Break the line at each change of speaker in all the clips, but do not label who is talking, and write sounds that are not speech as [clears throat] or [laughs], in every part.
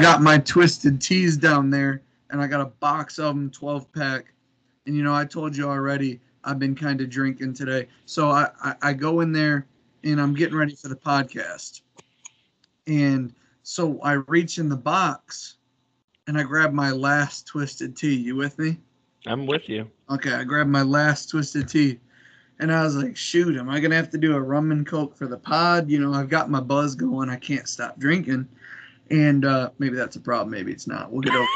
got my twisted teas down there, and I got a box of them, 12 pack. And you know, I told you already, I've been kind of drinking today. So I, I, I go in there and I'm getting ready for the podcast. And so I reach in the box and I grab my last twisted tea. You with me?
I'm with you.
Okay, I grabbed my last twisted tea. And I was like, shoot, am I going to have to do a rum and coke for the pod? You know, I've got my buzz going. I can't stop drinking. And uh, maybe that's a problem. Maybe it's not. We'll get over it.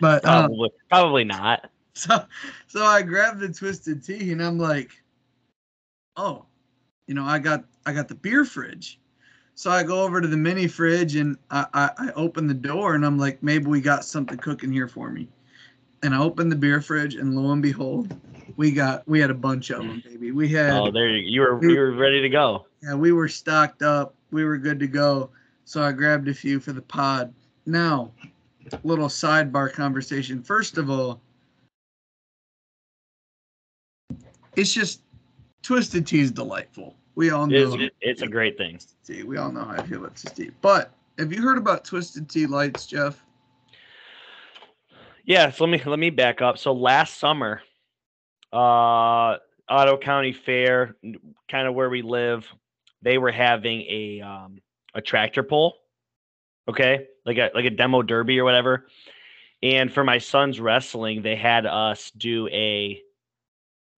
But [laughs] uh,
Probably, probably not.
so, so I grabbed the twisted tea and I'm like, oh, you know, I got I got the beer fridge. So I go over to the mini fridge and I, I, I open the door and I'm like, maybe we got something cooking here for me. And I open the beer fridge and lo and behold, we got we had a bunch of them, baby. We had
Oh, there you, you were you were ready to go.
yeah, we were stocked up. We were good to go. So I grabbed a few for the pod. Now, little sidebar conversation. First of all, it's just twisted tea is delightful. We all know
It's, it's a great thing.
See, We all know how I feel about twisted tea. But have you heard about twisted tea lights, Jeff?
Yeah, so let me let me back up. So last summer, uh Ottawa County Fair, kind of where we live, they were having a um a tractor pull. Okay? Like a like a demo derby or whatever. And for my son's wrestling, they had us do a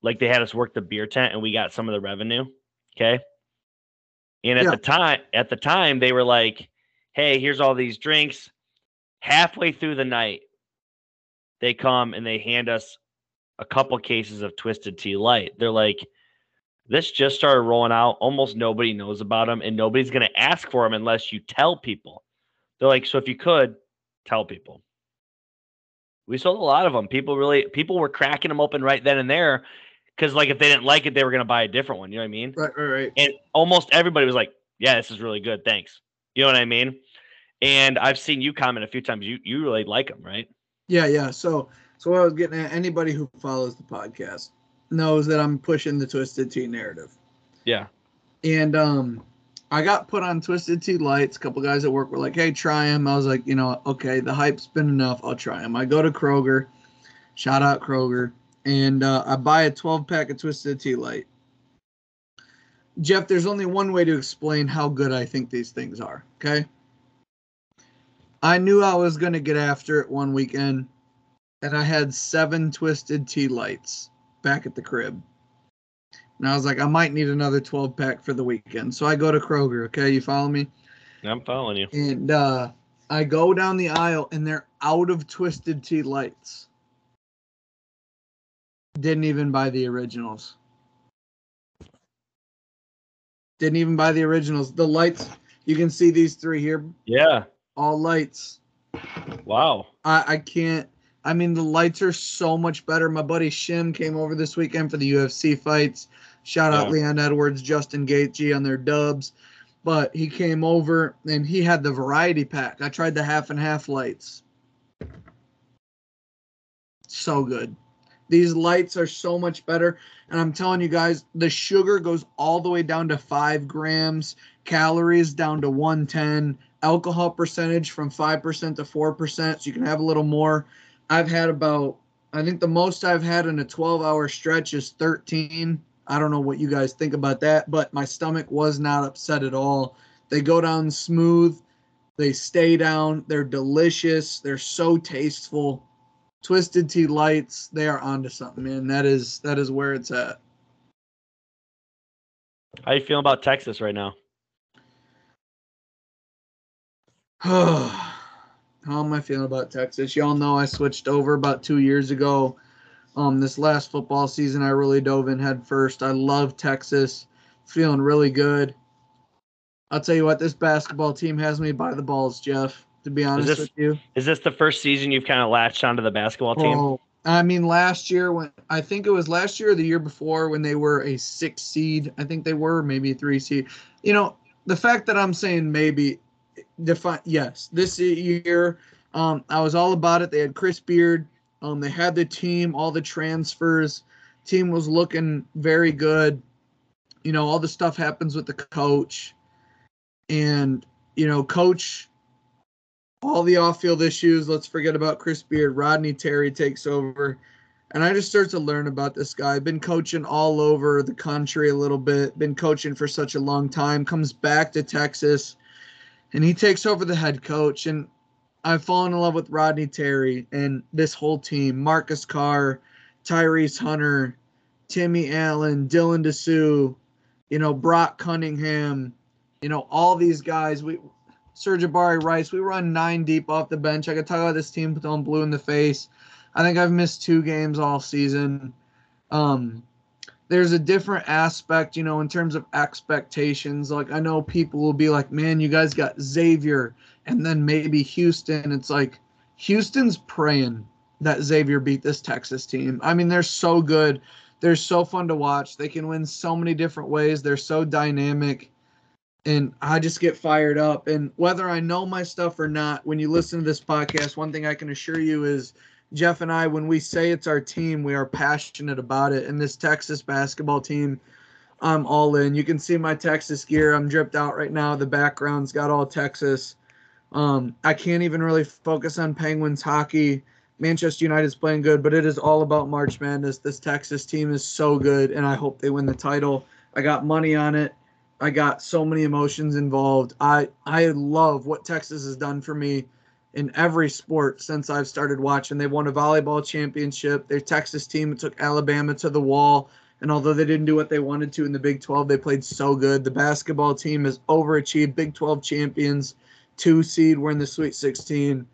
like they had us work the beer tent and we got some of the revenue. Okay. And at
Yeah.
the time, at the time, they were like, Hey, here's all these drinks. Halfway through the night, they come and they hand us a couple cases of twisted tea light. They're like, this just started rolling out. Almost nobody knows about them, and nobody's going to ask for them unless you tell people. They're like, so if you could tell people. We sold a lot of them. People really, people were cracking them open right then and there because, like, if they didn't like it, they were going to buy a different one. You know what I mean?
Right, right, right.
and almost everybody was like, "Yeah, this is really good. Thanks." You know what I mean? And I've seen you comment a few times. You you really like them, right?
Yeah, yeah. So, so what I was getting at, anybody who follows the podcast knows that I'm pushing the twisted tea narrative.
Yeah.
And um, I got put on Twisted Tea Lights. A couple guys at work were like, "Hey, try them." I was like, you know, okay, the hype's been enough. I'll try them. I go to Kroger, shout out Kroger, and uh, I buy a 12 pack of Twisted Tea Light. Jeff, there's only one way to explain how good I think these things are. Okay. I knew I was gonna get after it one weekend, and I had seven Twisted Tea Lights back at the crib. And I was like, I might need another 12 pack for the weekend. So I go to Kroger. Okay. You follow me?
I'm following you.
And uh, I go down the aisle and they're out of Twisted Tea lights. Didn't even buy the originals. Didn't even buy the originals. The lights, you can see these three here,
Yeah.
all lights.
Wow.
I, I can't. I mean, the lights are so much better. My buddy Shim came over this weekend for the UFC fights. Shout out
Yeah.
Leon Edwards, Justin Gaethje on their dubs. But he came over and he had the variety pack. I tried the half and half lights. So good. These lights are so much better. And I'm telling you guys, the sugar goes all the way down to five grams, calories down to 110, alcohol percentage from 5% to 4%. So you can have a little more. I've had about, I think the most I've had in a 12 hour stretch is 13. I don't know what you guys think about that, but my stomach was not upset at all. They go down smooth, they stay down, they're delicious, they're so tasteful. Twisted Tea Lights, they are onto something, man. That is that is where it's at.
How you feeling about Texas right now? [sighs] [sighs] [sighs]
How am I feeling about Texas? Y'all know I switched over about two years ago. Um, this last football season, I really dove in head first. I love Texas. Feeling really good. I'll tell you what, this basketball team has me by the balls, Jeff. To be honest
this-
with you.
Is this the first season you've kind of latched onto the basketball team?
Oh, I mean, last year when I think it was last year or the year before when they were a six seed. I think they were maybe three seed. You know, the fact that I'm saying maybe define yes, this year um, I was all about it. They had Chris Beard. Um, they had the team, all the transfers. Team was looking very good. You know, all the stuff happens with the coach, and you know, coach all the off-field issues. Let's forget about Chris Beard. Rodney Terry takes over, and I just start to learn about this guy. Been coaching all over the country a little bit. Been coaching for such a long time. Comes back to Texas, and he takes over the head coach. And I've fallen in love with Rodney Terry and this whole team. Marcus Carr, Tyrese Hunter, Timmy Allen, Dylan Disu, you know Brock Cunningham, you know all these guys. We Sir'Jabari Rice. We run nine deep off the bench. I could talk about this team I'm blue in the face. I think I've missed two games all season. Um, there's a different aspect, you know, in terms of expectations. Like I know people will be like, "Man, you guys got Xavier, and then maybe Houston." It's like Houston's praying that Xavier beat this Texas team. I mean, they're so good. They're so fun to watch. They can win so many different ways. They're so dynamic and I just get fired up. And whether I know my stuff or not, when you listen to this podcast, one thing I can assure you is Jeff and I, when we say it's our team, we are passionate about it. And this Texas basketball team, I'm all in. You can see my Texas gear. I'm dripped out right now. The background's got all Texas. Um, I can't even really focus on Penguins hockey. Manchester United's playing good, but it is all about March Madness. This Texas team is so good, and I hope they win the title. I got money on it. I got so many emotions involved. I I love what Texas has done for me in every sport since I've started watching. They won a volleyball championship. Their Texas team took Alabama to the wall. And although they didn't do what they wanted to in the Big 12, they played so good. The basketball team has overachieved. Big 12 champions, two seed. We're in the Sweet 16.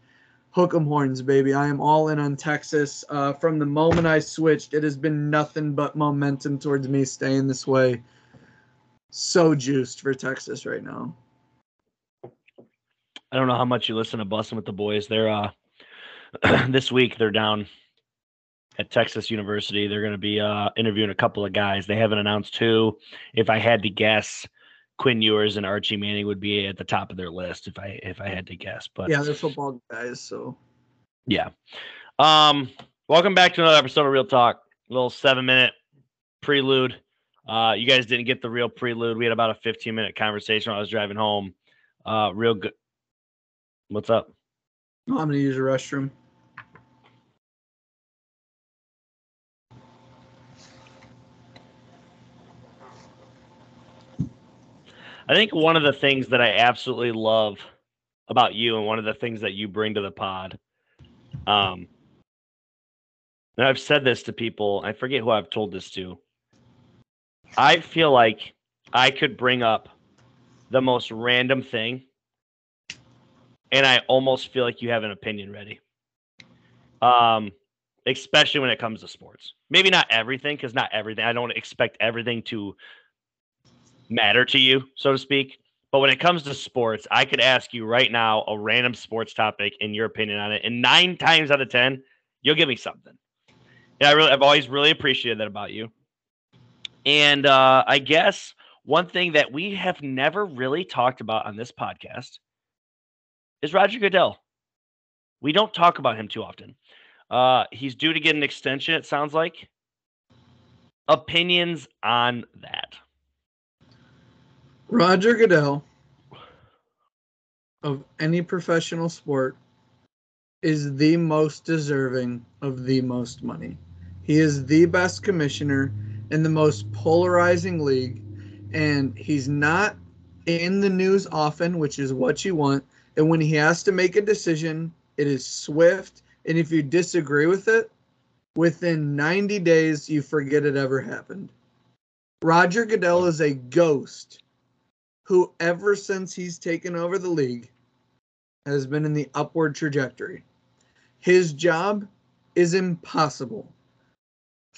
Hook 'em horns, baby. I am all in on Texas. Uh, from the moment I switched, it has been nothing but momentum towards me staying this way so juiced for Texas right now.
I don't know how much you listen to Bussin' with the Boys. They're uh [clears throat] this week they're down at Texas University. They're going to be uh interviewing a couple of guys. They haven't announced who. If I had to guess, Quinn Ewers and Archie Manning would be at the top of their list if I if I had to guess. But
yeah, they're football guys, so
yeah. Um, welcome back to another episode of Real Talk. A little seven minute prelude uh, you guys didn't get the real prelude. We had about a 15 minute conversation while I was driving home. Uh, real good. What's up?
I'm gonna use the restroom.
I think one of the things that I absolutely love about you and one of the things that you bring to the pod, um, and I've said this to people, I forget who I've told this to, I feel like I could bring up the most random thing, and I almost feel like you have an opinion ready. Um, especially when it comes to sports. Maybe not everything, because not everything. I don't expect everything to matter to you, so to speak. But when it comes to sports, I could ask you right now a random sports topic and your opinion on it, and nine times out of ten, you'll give me something. And I really, I've always really appreciated that about you. And uh, I guess one thing that we have never really talked about on this podcast is Roger Goodell. We don't talk about him too often. Uh, he's due to get an extension, it sounds like. Opinions on that?
Roger Goodell, of any professional sport, is the most deserving of the most money. He is the best commissioner in the most polarizing league, and he's not in the news often, which is what you want. And when he has to make a decision, it is swift. And if you disagree with it, within 90 days, you forget it ever happened. Roger Goodell is a ghost who, ever since he's taken over the league, has been in the upward trajectory. His job is impossible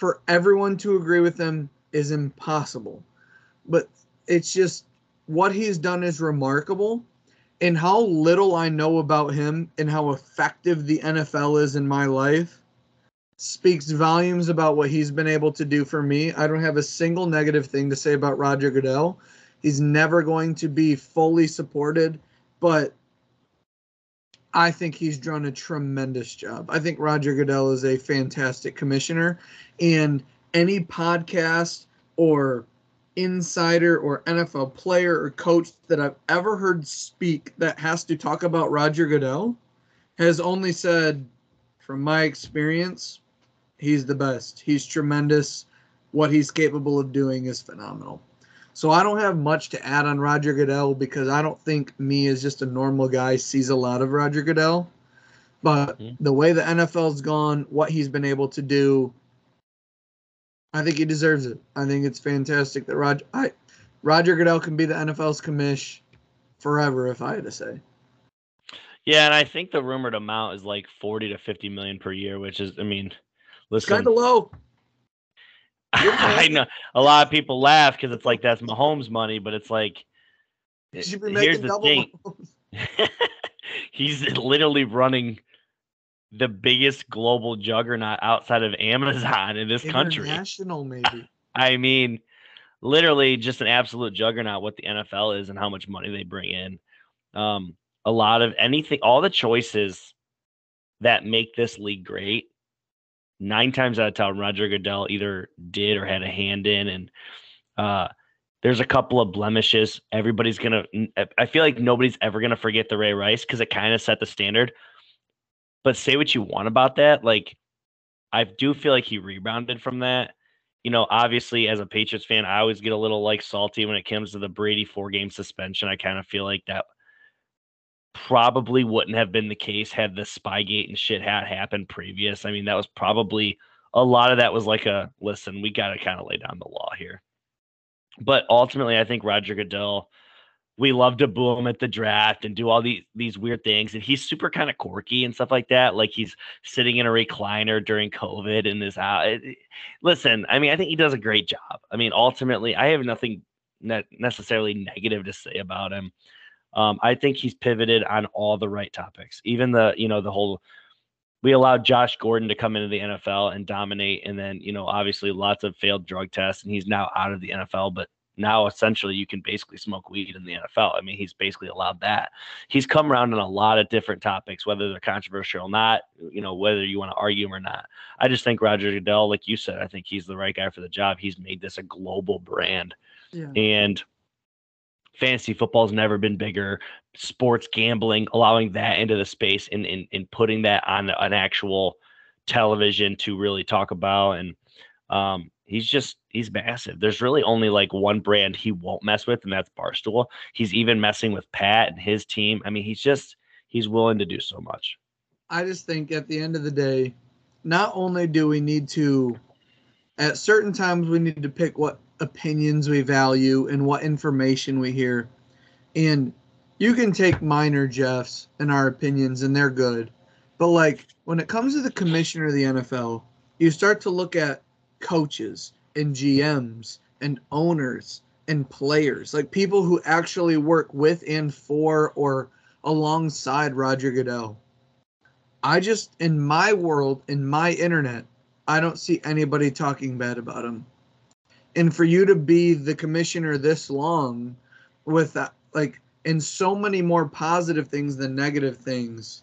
for everyone to agree with him is impossible. But it's just what he's done is remarkable. And how little I know about him and how effective the NFL is in my life speaks volumes about what he's been able to do for me. I don't have a single negative thing to say about Roger Goodell. He's never going to be fully supported, but I think he's done a tremendous job. I think Roger Goodell is a fantastic commissioner, and any podcast or insider or NFL player or coach that I've ever heard speak that has to talk about Roger Goodell has only said, from my experience, he's the best. He's tremendous. What he's capable of doing is phenomenal. So I don't have much to add on Roger Goodell because I don't think me as just a normal guy sees a lot of Roger Goodell. But mm-hmm. the way the NFL's gone, what he's been able to do, I think he deserves it. I think it's fantastic that Roger I, Roger Goodell can be the NFL's commish forever, if I had to say.
Yeah, and I think the rumored amount is like forty to fifty million per year, which is, I mean, listen,
kind of low. [laughs]
I know a lot of people laugh because it's like that's Mahomes' money, but it's like here's the thing: [laughs] he's literally running the biggest global juggernaut outside of Amazon in this country.
International, maybe. [laughs]
I mean, literally just an absolute juggernaut what the NFL is and how much money they bring in. Um, a lot of anything, all the choices that make this league great. Nine times out of ten, Roger Goodell either did or had a hand in, and uh, there's a couple of blemishes. Everybody's gonna. I feel like nobody's ever gonna forget the Ray Rice because it kind of set the standard. But say what you want about that. Like, I do feel like he rebounded from that. You know, obviously, as a Patriots fan, I always get a little like salty when it comes to the Brady four game suspension. I kind of feel like that probably wouldn't have been the case had the Spygate and shit had happened previous. I mean, that was probably a lot of that was like a listen, we got to kind of lay down the law here. But ultimately, I think Roger Goodell we love to boo him at the draft and do all these these weird things. And he's super kind of quirky and stuff like that. Like he's sitting in a recliner during COVID and is out. listen, I mean, I think he does a great job. I mean, ultimately, I have nothing ne- necessarily negative to say about him. Um, I think he's pivoted on all the right topics. Even the you know the whole we allowed Josh Gordon to come into the NFL and dominate, and then you know obviously lots of failed drug tests, and he's now out of the NFL. But now essentially you can basically smoke weed in the NFL. I mean, he's basically allowed that. He's come around on a lot of different topics, whether they're controversial or not, you know, whether you want to argue them or not. I just think Roger Goodell, like you said, I think he's the right guy for the job. He's made this a global brand. Yeah. And fantasy football's never been bigger. Sports gambling, allowing that into the space and, and, and putting that on an actual television to really talk about. And um, he's just he's massive. There's really only like one brand he won't mess with, and that's Barstool. He's even messing with Pat and his team. I mean, he's just he's willing to do so much.
I just think at the end of the day, not only do we need to at certain times we need to pick what opinions we value and what information we hear. And you can take minor Jeffs and our opinions and they're good. But like when it comes to the commissioner of the NFL, you start to look at coaches and GMs and owners and players, like people who actually work with and for or alongside Roger Goodell. I just, in my world, in my internet, I don't see anybody talking bad about him. And for you to be the commissioner this long with that, like, in so many more positive things than negative things,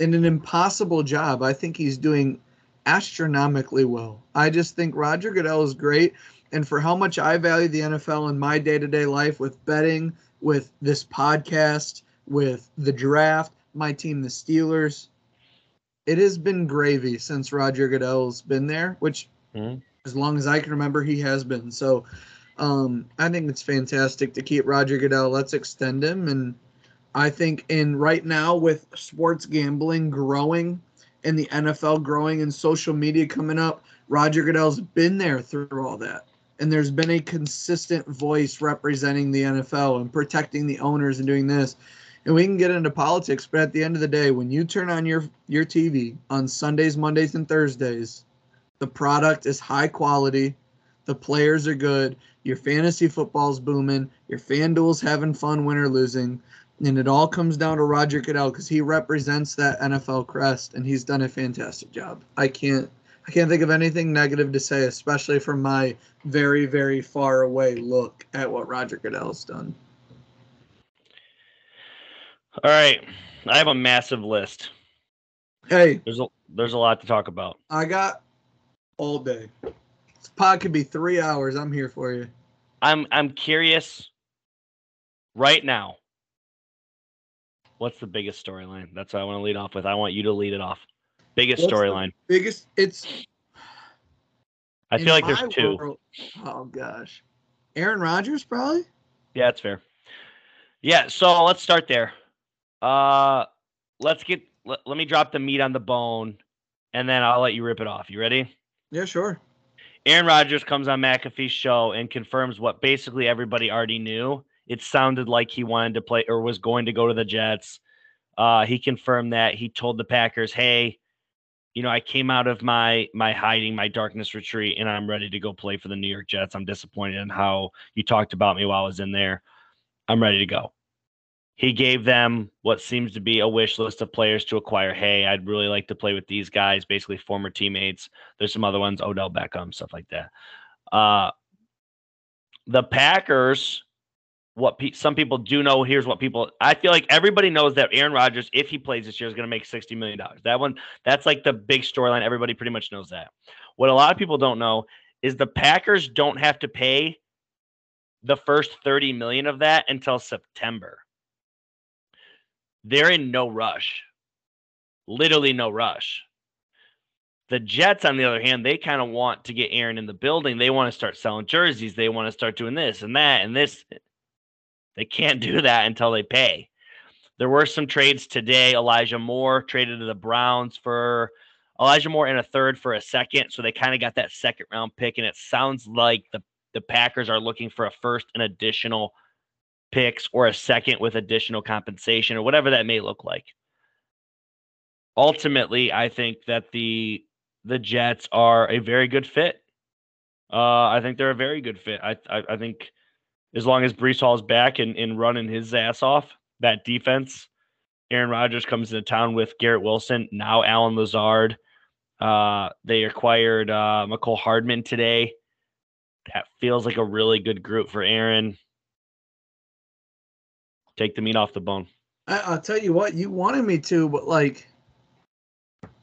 in an impossible job, I think he's doing astronomically well. I just think Roger Goodell is great. And for how much I value the NFL in my day to day life with betting, with this podcast, with the draft, my team, the Steelers, it has been gravy since Roger Goodell's been there, which mm-hmm. as long as I can remember, he has been. So um, I think it's fantastic to keep Roger Goodell. Let's extend him. And I think in right now with sports gambling growing, in the NFL growing and social media coming up, Roger Goodell's been there through all that. And there's been a consistent voice representing the NFL and protecting the owners and doing this. And we can get into politics, but at the end of the day, when you turn on your your TV on Sundays, Mondays, and Thursdays, the product is high quality, the players are good, your fantasy football's booming, your FanDuel's having fun, win or losing and it all comes down to Roger Goodell because he represents that NFL crest, and he's done a fantastic job. I can't I can't think of anything negative to say, especially from my very very far away look at what Roger Goodell's done.
All right, I have a massive list.
Hey,
there's a there's a lot to talk about.
I got all day. This pod could be three hours. I'm here for you.
I'm I'm curious right now. What's the biggest storyline? That's what I want to lead off with. I want you to lead it off. Biggest storyline.
Biggest. It's.
I feel like there's two.
world- oh gosh, Aaron Rodgers probably.
Yeah, that's fair. Yeah, so let's start there. Uh let's get let, let me drop the meat on the bone and then I'll let you rip it off. You ready?
Yeah, sure.
Aaron Rodgers comes on McAfee's show and confirms what basically everybody already knew. It sounded like he wanted to play or was going to go to the Jets. Uh, he confirmed that he told the Packers, "Hey, you know, I came out of my my hiding, my darkness retreat, and I'm ready to go play for the New York Jets. I'm disappointed in how you talked about me while I was in there. I'm ready to go." He gave them what seems to be a wish list of players to acquire. Hey, I'd really like to play with these guys, basically former teammates. There's some other ones, Odell Beckham, stuff like that. Uh, the Packers, what pe- some people do know, here's what people. I feel like everybody knows that Aaron Rodgers, if he plays this year, is going to make sixty million dollars. That one, that's like the big storyline. Everybody pretty much knows that. What a lot of people don't know is the Packers don't have to pay the first thirty million of that until September. They're in no rush, literally no rush. The Jets, on the other hand, they kind of want to get Aaron in the building. They want to start selling jerseys. They want to start doing this and that and this. They can't do that until they pay. There were some trades today. Elijah Moore traded to the Browns for Elijah Moore and a third for a second. So they kind of got that second round pick. And it sounds like the, the Packers are looking for a first and additional picks or a second with additional compensation or whatever that may look like. Ultimately, I think that the the Jets are a very good fit. Uh, I think they're a very good fit. I, I, I think as long as Breece Hall's back and, and running his ass off, that defense, Aaron Rodgers comes into town with Garrett Wilson, now Allen Lazard. Uh, they acquired uh, Mecole Hardman today. That feels like a really good group for Aaron. Take the meat off the bone.
I, I'll tell you what, you wanted me to, but like,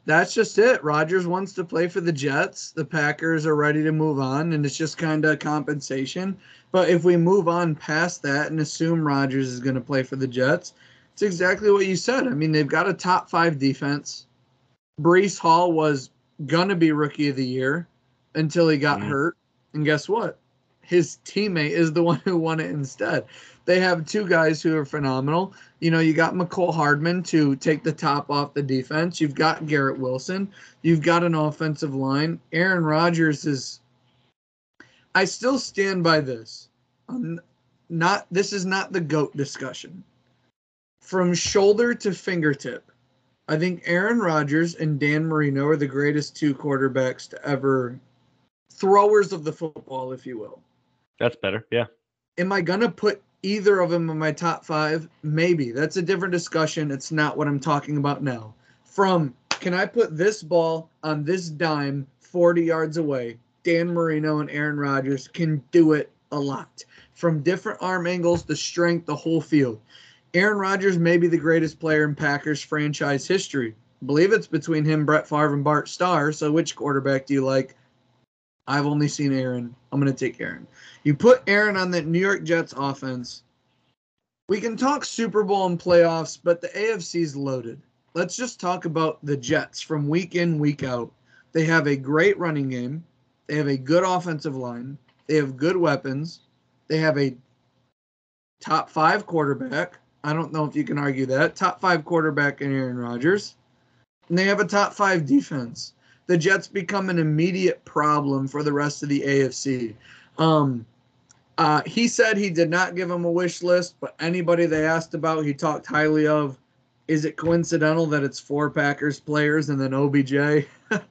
that's just it. Rodgers wants to play for the Jets. The Packers are ready to move on, and it's just kind of compensation. But if we move on past that and assume Rodgers is going to play for the Jets, it's exactly what you said. I mean, they've got a top five defense. Breece Hall was going to be rookie of the year until he got
Mhm.
hurt. And guess what? His teammate is the [laughs] one who won it instead. They have two guys who are phenomenal. You know, you got Mecole Hardman to take the top off the defense. You've got Garrett Wilson. You've got an offensive line. Aaron Rodgers is. I still stand by this. I'm not. This is not the goat discussion. From shoulder to fingertip, I think Aaron Rodgers and Dan Marino are the greatest two quarterbacks to ever throwers of the football, if you will.
That's better. Yeah.
Am I gonna put either of them in my top five? Maybe. That's a different discussion. It's not what I'm talking about now. From can I put this ball on this dime 40 yards away? Dan Marino and Aaron Rodgers can do it a lot. From different arm angles, the strength, the whole field. Aaron Rodgers may be the greatest player in Packers franchise history. I believe it's between him, Brett Favre, and Bart Starr. So which quarterback do you like? I've only seen Aaron. I'm going to take Aaron. You put Aaron on the New York Jets offense. We can talk Super Bowl and playoffs, but the AFC's loaded. Let's just talk about the Jets from week in, week out. They have a great running game. They have a good offensive line. They have good weapons. They have a top five quarterback. I don't know if you can argue that. Top five quarterback in Aaron Rodgers. And they have a top five defense. The Jets become an immediate problem for the rest of the AFC. Um, uh, he said he did not give him a wish list, but anybody they asked about, he talked highly of. Is it coincidental that it's four Packers players and then OBJ? [laughs]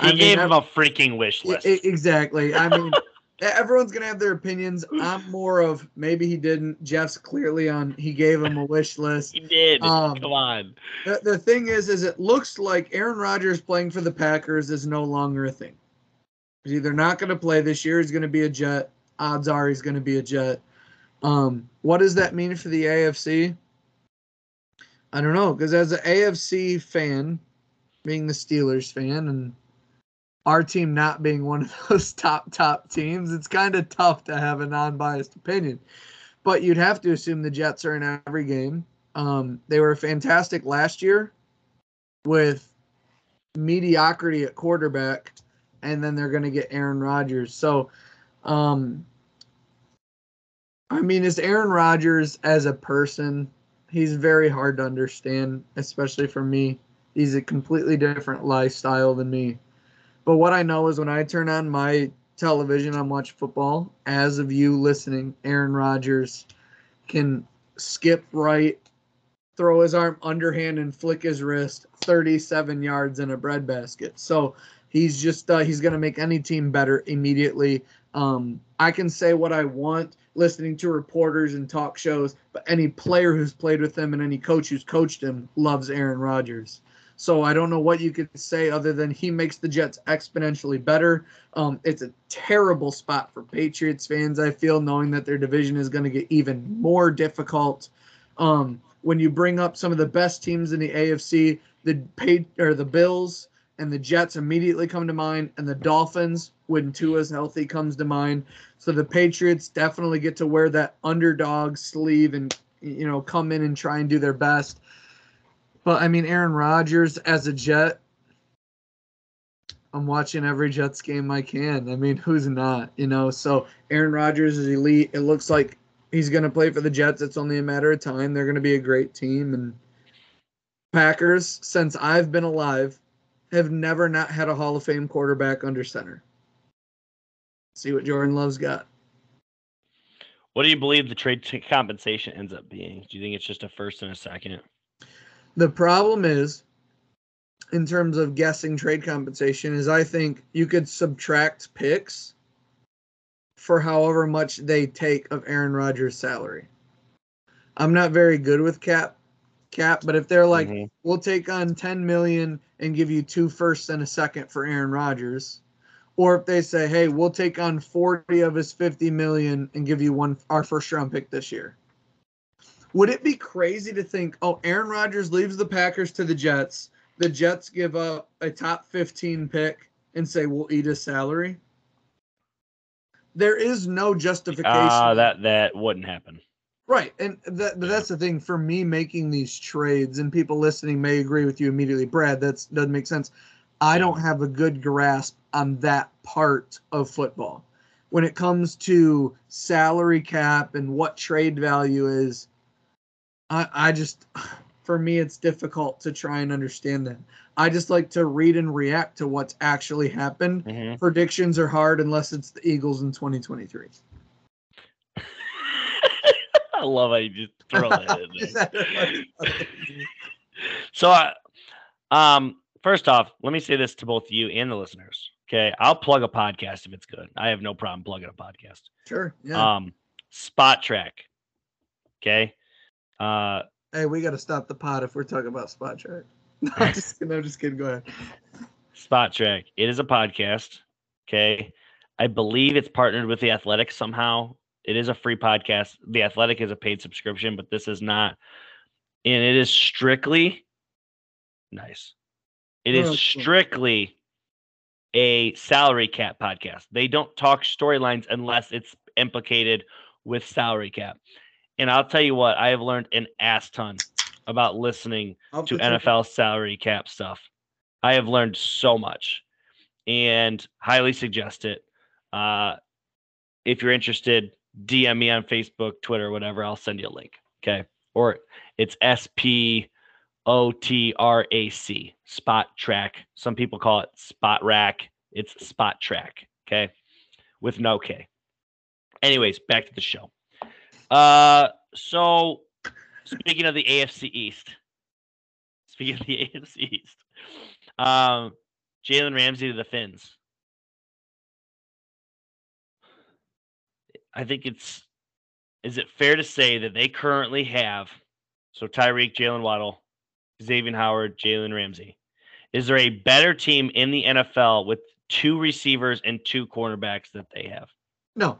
He gave him a freaking wish list.
exactly. I mean, [laughs] everyone's gonna have their opinions. [clears throat] I'm more of maybe he didn't. Jeff's clearly on. He gave him a wish list.
he did.
um,
Come on.
The, the thing is, is it looks like Aaron Rodgers playing for the Packers is no longer a thing. He's either not going to play this year. He's going to be a Jet. Odds are he's going to be a Jet. Um, what does that mean for the AFC? I don't know because as an AFC fan, being the Steelers fan, and our team not being one of [laughs] those top top teams, it's kind of tough to have a non-biased opinion. But you'd have to assume the Jets are in every game. Um, they were fantastic last year with mediocrity at quarterback, and then they're going to get Aaron Rodgers. So, um, I mean, is Aaron Rodgers as a person? He's very hard to understand, especially for me. He's a completely different lifestyle than me. But what I know is when I turn on my television, I'm watching football. As of you listening, Aaron Rodgers can skip right, throw his arm underhand, and flick his wrist 37 yards in a breadbasket. So he's just uh, he's going to make any team better immediately. Um, I can say what I want listening to reporters and talk shows, but any player who's played with him and any coach who's coached him loves Aaron Rodgers. So I don't know what you could say other than he makes the Jets exponentially better. Um, it's a terrible spot for Patriots fans, I feel, knowing that their division is going to get even more difficult. Um, when you bring up some of the best teams in the AFC, the paid or the Bills and the Jets immediately come to mind, and the Dolphins when Tua's healthy comes to mind. So the Patriots definitely get to wear that underdog sleeve and you know come in and try and do their best. But I mean, Aaron Rodgers as a Jet, I'm watching every Jets game I can. I mean, who's not? You know, so Aaron Rodgers is elite. It looks like he's going to play for the Jets. It's only a matter of time. They're going to be a great team. And Packers, since I've been alive, have never not had a Hall of Fame quarterback under center. See what Jordan Love's got.
What do you believe the trade compensation ends up being? Do you think it's just a first and a second?
The problem is, in terms of guessing trade compensation, is I think you could subtract picks for however much they take of Aaron Rodgers' salary. I'm not very good with cap cap, but if they're like, mm-hmm. we'll take on 10 million and give you two firsts and a second for Aaron Rodgers, or if they say, hey, we'll take on 40 of his 50 million and give you one our first round pick this year. Would it be crazy to think, oh, Aaron Rodgers leaves the Packers to the Jets, the Jets give up a top 15 pick and say we'll eat his salary? There is no justification.
Uh, that that wouldn't happen.
Right, and that, that's the thing for me making these trades, and people listening may agree with you immediately, Brad. That doesn't make sense. I don't have a good grasp on that part of football. When it comes to salary cap and what trade value is, I, I just, [sighs] for me, it's difficult to try and understand that. I just like to read and react to what's actually happened. Mm-hmm. Predictions are hard unless it's the Eagles in 2023. [laughs]
I love how you just throw that in there. [laughs] so, uh, um, first off, let me say this to both you and the listeners. Okay, I'll plug a podcast if it's good. I have no problem plugging a podcast.
Sure. Yeah.
Um, Spotrac. Okay. Uh,
hey, we got to stop the pod if we're talking about Spotrac. [laughs] No, I'm just kidding. I'm just kidding. Go ahead.
Spotrac. It is a podcast. Okay. I believe it's partnered with the Athletic somehow. It is a free podcast. The Athletic is a paid subscription, but this is not. And it is strictly nice. It is oh, strictly a salary cap podcast. They don't talk storylines unless it's implicated with salary cap. And I'll tell you what, I have learned an ass ton about listening to NFL salary cap stuff. I have learned so much and highly suggest it. Uh, if you're interested, DM me on Facebook, Twitter, whatever. I'll send you a link. Okay. Or it's S P O T R A C, spot track. Some people call it Spot Rack. It's spot track. Okay. With no K. Anyways, back to the show. Uh, so speaking of the AFC East, speaking of the [laughs] AFC East, um, Jalen Ramsey to the Fins. I think it's is it fair to say that they currently have so Tyreek, Jaylen Waddle, Xavier Howard, Jalen Ramsey. Is there a better team in the NFL with two receivers and two cornerbacks that they have?
No.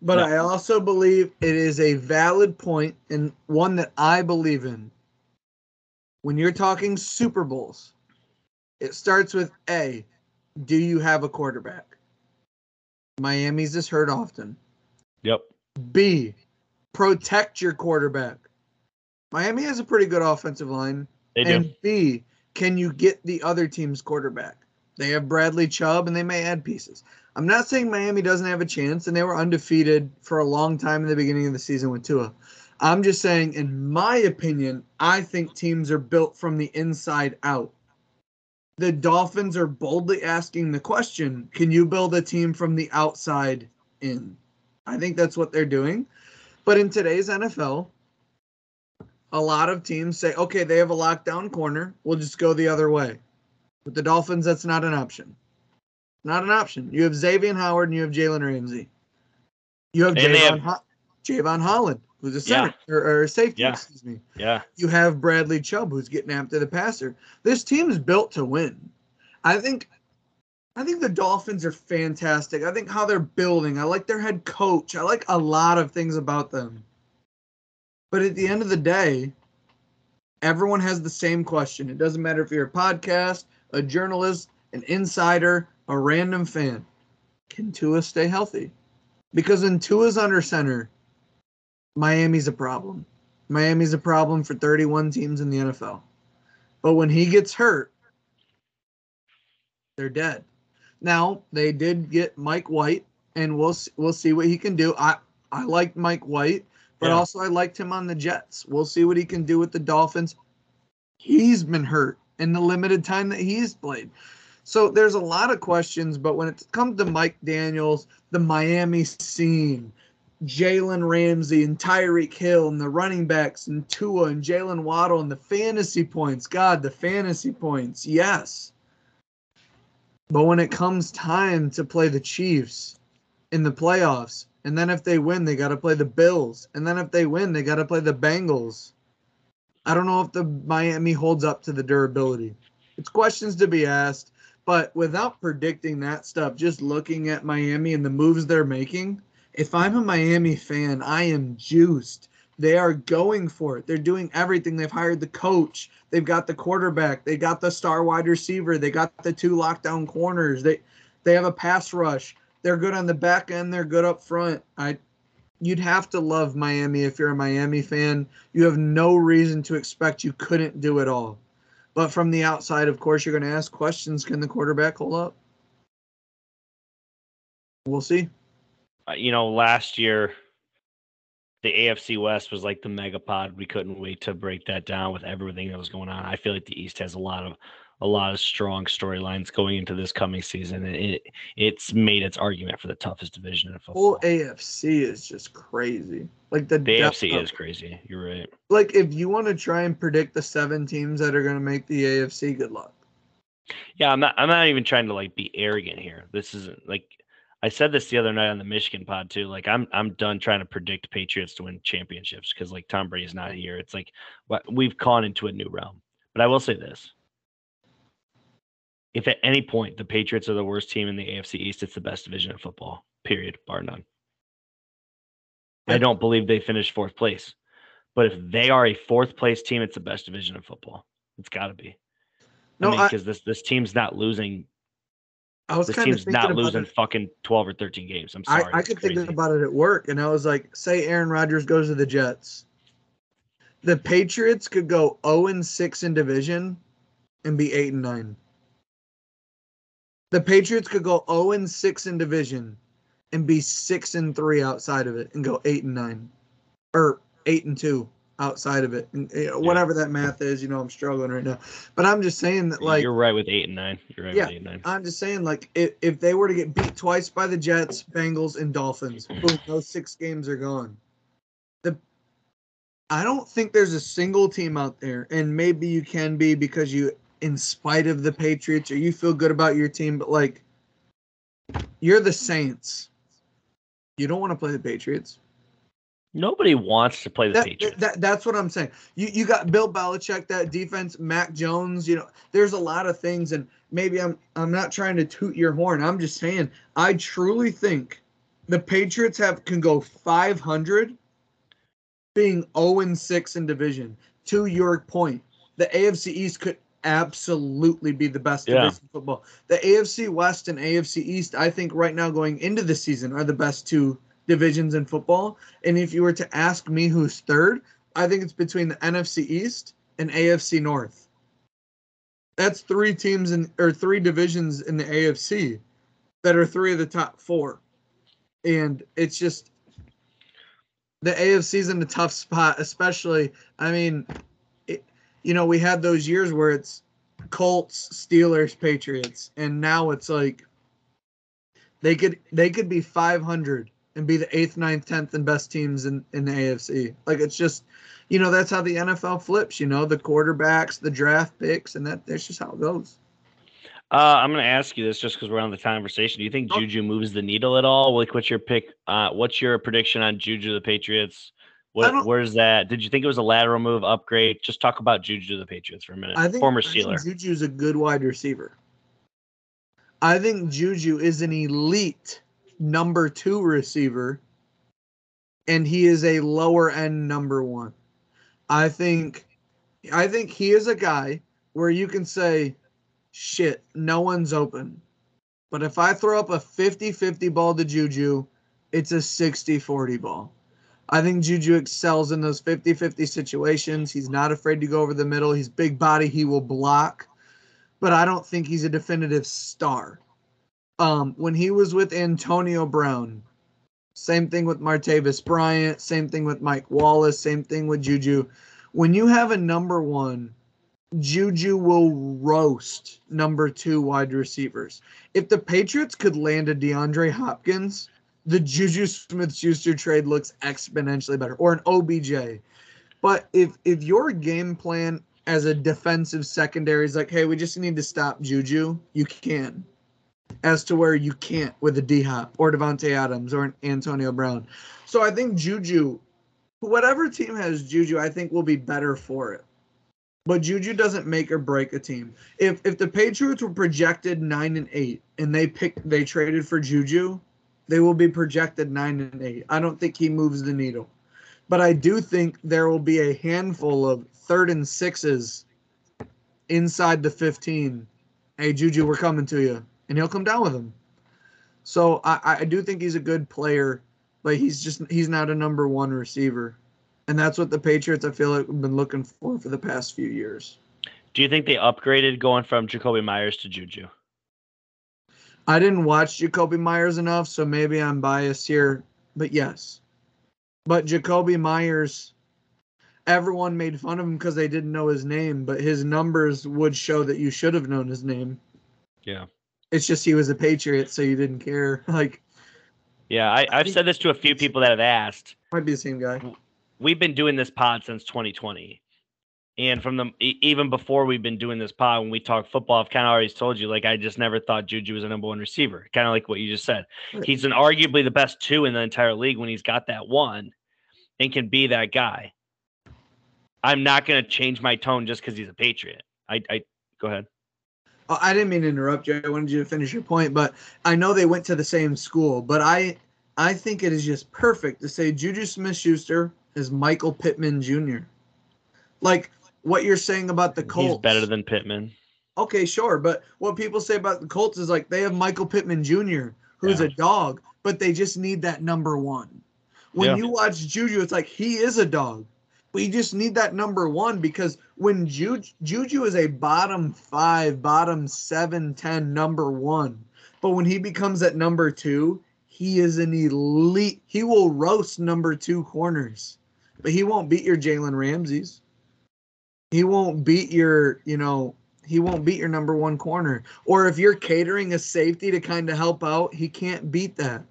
But no. I also believe it is a valid point and one that I believe in. When you're talking Super Bowls, it starts with A, do you have a quarterback? Miami's is hurt often.
Yep.
B, protect your quarterback. Miami has a pretty good offensive line.
They do.
and B, can you get the other team's quarterback? They have Bradley Chubb and they may add pieces. I'm not saying Miami doesn't have a chance, and they were undefeated for a long time in the beginning of the season with Tua. I'm just saying, in my opinion, I think teams are built from the inside out. The Dolphins are boldly asking the question can you build a team from the outside in? I think that's what they're doing. But in today's NFL, a lot of teams say, okay, they have a lockdown corner. We'll just go the other way. With the Dolphins, that's not an option. Not an option. You have Xavier Howard and you have Jalen Ramsey. You have Javon,
have-
Ho- Javon Holland, who's a
Yeah.
center or, or a safety,
Yeah.
excuse me.
Yeah.
You have Bradley Chubb, who's getting after the passer. This team is built to win. I think I think the Dolphins are fantastic. I think how they're building. I like their head coach. I like a lot of things about them. But at the end of the day, everyone has the same question. It doesn't matter if you're a podcast, a journalist, an insider, a random fan. Can Tua stay healthy? Because when Tua's under center, Miami's a problem. Miami's a problem for 31 teams in the NFL. But when he gets hurt, they're dead. Now they did get Mike White, and we'll we'll see what he can do. I I liked Mike White, but
Yeah.
also I liked him on the Jets. We'll see what he can do with the Dolphins. He's been hurt in the limited time that he's played. So there's a lot of questions, but when it comes to Mike Daniels, the Miami scene, Jalen Ramsey and Tyreek Hill and the running backs and Tua and Jaylen Waddle and the fantasy points. God, the fantasy points. Yes. But when it comes time to play the Chiefs in the playoffs, and then if they win, they got to play the Bills. And then if they win, they got to play the Bengals. I don't know if the Miami holds up to the durability. It's questions to be asked, but without predicting that stuff, just looking at Miami and the moves they're making, if I'm a Miami fan, I am juiced. They are going for it. They're doing everything. They've hired the coach. They've got the quarterback. They got the star wide receiver. They got the two lockdown corners. They they have a pass rush. They're good on the back end. They're good up front. I you'd have to love Miami if you're a Miami fan. You have no reason to expect you couldn't do it all. But from the outside, of course, you're going to ask questions. Can the quarterback hold up? We'll see.
Uh, you know, last year the AFC West was like the megapod. We couldn't wait to break that down with everything that was going on. I feel like the East has a lot of a lot of strong storylines going into this coming season, and it it's made its argument for the toughest division in football. Whole.
AFC is just crazy. Like the,
The AFC
of-
is crazy. You're right.
like if you want to try and predict the seven teams that are going to make the AFC, good luck.
Yeah, I'm not. I'm not even trying to like be arrogant here. This isn't like I said this the other night on the Michigan pod too. Like I'm I'm done trying to predict Patriots to win championships because like Tom Brady's not here. It's like we've gone into a new realm. But I will say this: if at any point the Patriots are the worst team in the AFC East, it's the best division in football. Period, bar none. I don't believe they finished fourth place, but if they are a fourth place team, it's the best division in football. It's got to be.
No,
I mean,
I-
because this this team's not losing
I was
this
kind of
team's not losing
it.
fucking 12 or 13 games. I'm sorry.
I
it's
could think about it at work, and I was like, say Aaron Rodgers goes to the Jets. The Patriots could go 0 and 6 in division and be 8 and 9. The Patriots could go 0 and 6 in division and be 6 and 3 outside of it and go 8 and 9 or 8 and 2 outside of it. And, eh, know, whatever that math is, you know, I'm struggling right now. But I'm just saying that like
You're right with eight and nine. You're right
Yeah.
with eight and nine.
I'm just saying, like, if, if they were to get beat twice by the Jets, Bengals, and Dolphins, [clears throat] boom, those six games are gone. The I don't think there's a single team out there, and maybe you can be because you, in spite of the Patriots, or you feel good about your team, but like, you're the Saints. You don't want to play the Patriots.
Nobody wants to play the
That,
Patriots.
that, that's what I'm saying. You you got Bill Belichick, that defense, Mac Jones. You know, there's a lot of things, and maybe I'm I'm not trying to toot your horn. I'm just saying I truly think the Patriots have can go 500, being 0 and 6 in division. To your point, the AFC East could absolutely be the best
Yeah.
division in football. The AFC West and AFC East, I think, right now going into the season, are the best two divisions in football. And if you were to ask me who's third, I think it's between the NFC East and AFC North. That's three teams in or three divisions in the AFC that are three of the top four. And it's just the AFC's in a tough spot, especially. I mean, you know, we had those years where it's Colts, Steelers, Patriots, and now it's like they could they could be 500 and be the eighth, ninth, tenth, and best teams in in the AFC. Like it's just, you know, that's how the NFL flips. You know, the quarterbacks, the draft picks, and that that's just how it goes.
Uh, I'm going to ask you this just because we're on the conversation. Do you think
Oh.
Juju moves the needle at all? Like, what's your pick? Uh, what's your prediction on Juju the Patriots? What, where's that? Did you think it was a lateral move upgrade? Just talk about Juju to the Patriots for a minute.
I think
Former
I think
Steeler.
Juju's a good wide receiver. I think Juju is an elite number two receiver, and he is a lower end number one. I think, I think he is a guy where you can say, "Shit, no one's open," but if I throw up a 50-50 ball to Juju, it's a 60-40 ball. I think Juju excels in those 50 50 situations. He's not afraid to go over the middle. He's big body. He will block, but I don't think he's a definitive star. Um, when he was with Antonio Brown, same thing with Martavis Bryant, same thing with Mike Wallace, same thing with Juju. When you have a number one, Juju will roast number two wide receivers. If the Patriots could land a DeAndre Hopkins, the Juju Smith Schuster trade looks exponentially better, or an OBJ. But if if your game plan as a defensive secondary is like, hey, we just need to stop Juju, you can. As to where you can't with a D Hop or Davante Adams or an Antonio Brown. So I think Juju, whatever team has Juju, I think will be better for it. But Juju doesn't make or break a team. If if the Patriots were projected nine and eight and they picked they traded for Juju, they will be projected nine and eight. I don't think he moves the needle. But I do think there will be a handful of third and sixes inside the 15. Hey, Juju, we're coming to you. And he'll come down with them. So I, I do think he's a good player, but he's just he's not a number one receiver. And that's what the Patriots I feel like have been looking for for the past few years.
Do you think they upgraded going from Jakobi Meyers to Juju?
I didn't watch Jakobi Meyers enough, so maybe I'm biased here, but yes. But Jakobi Meyers, everyone made fun of him because they didn't know his name, but his numbers would show that you should have known his name.
Yeah.
It's just he was a Patriot, so you didn't care. [laughs] Like,
Yeah, I, I've said this to a few people that have asked.
might be the same guy.
We've been doing this pod since 2020. And from the even before we've been doing this pod, when we talk football, I've kind of always told you, like I just never thought Juju was a number one receiver. Kind of like what you just said. He's an arguably the best two in the entire league when he's got that one, and can be that guy. I'm not going to change my tone just because he's a Patriot. I, I go ahead.
Oh, I didn't mean to interrupt you. I wanted you to finish your point, but I know they went to the same school. But I, I think it is just perfect to say Juju Smith-Schuster is Michael Pittman Jr. Like what you're saying about the Colts.
He's better than Pittman.
Okay, sure, but what people say about the Colts is like they have Michael Pittman Jr., who's
Yeah.
a dog, but they just need that number one. When
Yeah.
you watch Juju, it's like he is a dog, but you just need that number one because when Juju, Juju is a bottom five, bottom seven, ten number one, but when he becomes at number two, he is an elite. He will roast number two corners, but he won't beat your Jalen Ramsey. He won't beat your, you know, he won't beat your number one corner. Or if you're catering a safety to kind of help out, he can't beat that.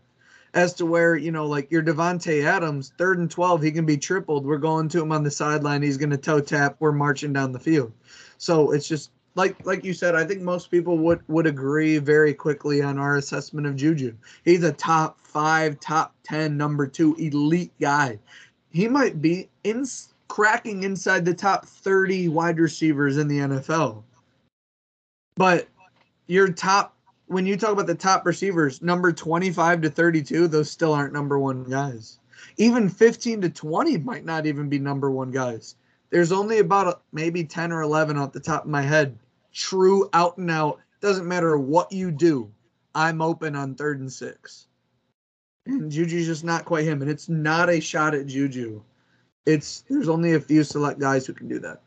As to where, you know, like your Davante Adams, third and 12, he can be tripled. We're going to him on the sideline. He's going to toe tap. We're marching down the field. So it's just like like you said, I think most people would would agree very quickly on our assessment of Juju. He's a top five, top 10, number two elite guy. He might be in cracking inside the top 30 wide receivers in the NFL. But your top when you talk about the top receivers, number 25 to 32, those still aren't number one guys. Even 15 to 20 might not even be number one guys. There's only about maybe 10 or 11 off the top of my head. True out and out. Doesn't matter what you do. I'm open on third and six. And Juju's just not quite him. And it's not a shot at Juju. It's there's only a few select guys who can do that.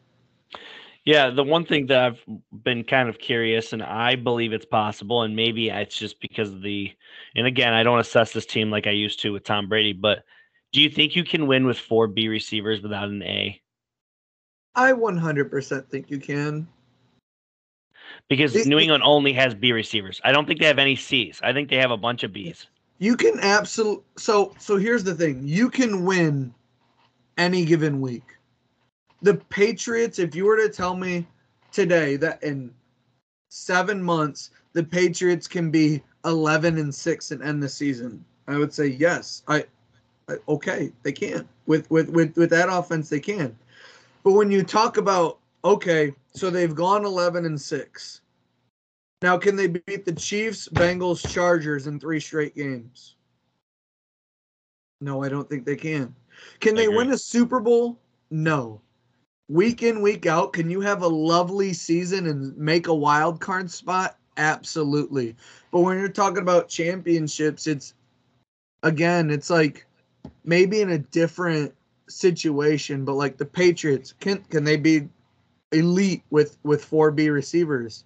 Yeah, the one thing that I've been kind of curious, and I believe it's possible, and maybe it's just because of the, and again, I don't assess this team like I used to with Tom Brady, but do you think you can win with four B receivers without an A?
I 100% think you can.
Because New England only has B receivers. I don't think they have any C's. I think they have a bunch of B's.
You can absolutely so so here's the thing. You can win any given week. The Patriots, if you were to tell me today that in 7 months the Patriots can be 11 and 6 and end the season, I would say yes. I, I okay, they can. With with with with that offense they can. But when you talk about okay, so they've gone 11 and 6. Now, can they beat the Chiefs, Bengals, Chargers in three straight games? No, I don't think they can. Can they win a Super Bowl? No. Week in, week out, can you have a lovely season and make a wild card spot? Absolutely. But when you're talking about championships, it's again, it's like maybe in a different situation, but like the Patriots, can can they be elite with with four B receivers?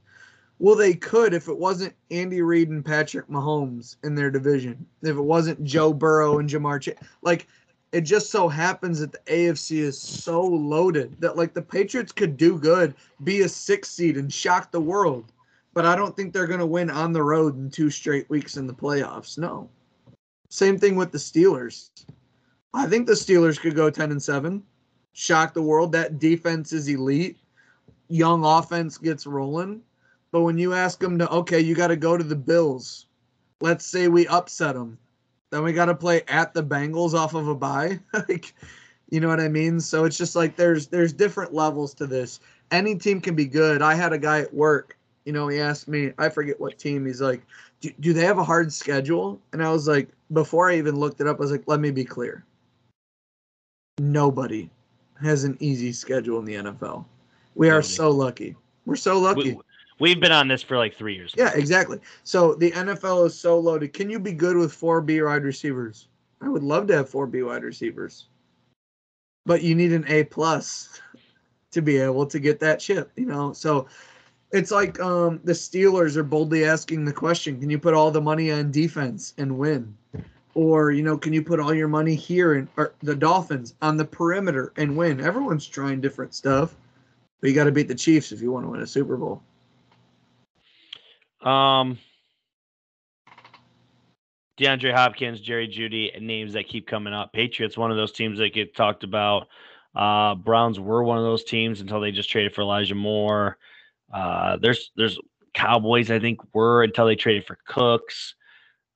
Well, they could if it wasn't Andy Reid and Patrick Mahomes in their division. If it wasn't Joe Burrow and Ja'Marr Chase, like it just so happens that the AFC is so loaded that like the Patriots could do good, be a six seed and shock the world. But I don't think they're going to win on the road in two straight weeks in the playoffs. No. Same thing with the Steelers. I think the Steelers could go 10 and 7, shock the world. That defense is elite. Young offense gets rolling. But when you ask them to, okay, you got to go to the Bills. Let's say we upset them. Then we got to play at the Bengals off of a bye. [laughs] like, you know what I mean? So it's just like there's there's different levels to this. Any team can be good. I had a guy at work, you know, he asked me, I forget what team. He's like, do, do they have a hard schedule? And I was like, before I even looked it up, I was like, let me be clear nobody has an easy schedule in the NFL. We are so lucky. We're so lucky.
We, have been on this for like three years.
Yeah, exactly. So the NFL is so loaded. Can you be good with four B wide receivers? I would love to have four B wide receivers, but you need an A plus to be able to get that chip. You know, so it's like um, the Steelers are boldly asking the question: Can you put all the money on defense and win? Or, you know, can you put all your money here and the Dolphins on the perimeter and win? Everyone's trying different stuff. But you got to beat the Chiefs if you want to win a Super Bowl.
Um DeAndre Hopkins, Jerry Jeudy, names that keep coming up. Patriots, one of those teams that get talked about. Uh, Browns were one of those teams until they just traded for Elijah Moore. Uh, there's there's Cowboys, I think, were until they traded for Cooks.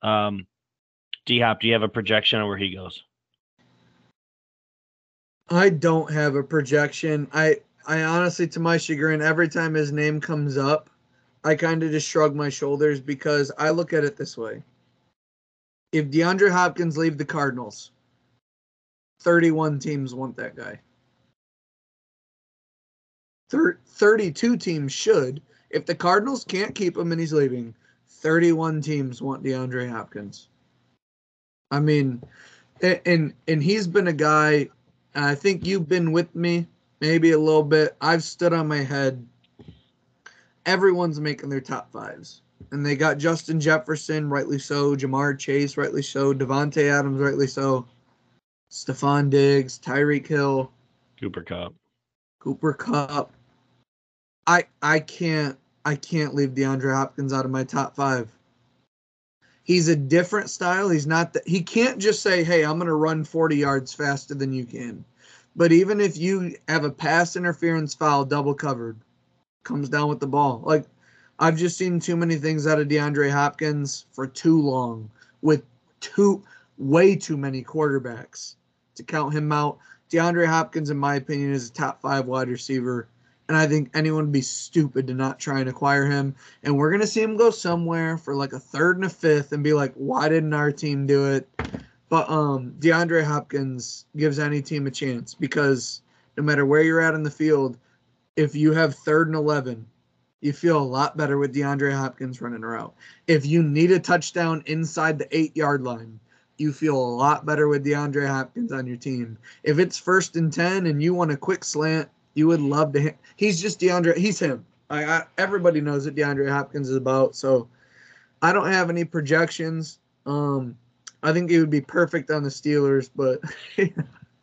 Um, D Hop, do you have a projection on where he goes?
I don't have a projection. I I honestly, to my chagrin, every time his name comes up, I kind of just shrug my shoulders because I look at it this way. If DeAndre Hopkins leave the Cardinals, 31 teams want that guy. 32 teams should. If the Cardinals can't keep him and he's leaving, 31 teams want DeAndre Hopkins. I mean, and and he's been a guy. I think you've been with me maybe a little bit. I've stood on my head. Everyone's making their top fives, and they got Justin Jefferson, rightly so. Ja'Marr Chase, rightly so. Davante Adams, rightly so. Stefon Diggs, Tyreek Hill,
Cooper Kupp.
Cooper Kupp. I I can't I can't leave DeAndre Hopkins out of my top five. He's a different style. He's not that he can't just say, "Hey, I'm going to run 40 yards faster than you can." But even if you have a pass interference foul double covered, comes down with the ball. Like I've just seen too many things out of DeAndre Hopkins for too long with too way too many quarterbacks to count him out. DeAndre Hopkins, in my opinion, is a top five wide receiver and I think anyone would be stupid to not try and acquire him. And we're gonna see him go somewhere for like a third and a fifth and be like, why didn't our team do it? But um DeAndre Hopkins gives any team a chance because no matter where you're at in the field, if you have third and 11, you feel a lot better with DeAndre Hopkins running around. If you need a touchdown inside the eight yard line, you feel a lot better with DeAndre Hopkins on your team. If it's first and 10 and you want a quick slant, you would love to. Hit. He's just DeAndre. He's him. I, I, everybody knows what DeAndre Hopkins is about. So I don't have any projections. Um, I think he would be perfect on the Steelers, but [laughs]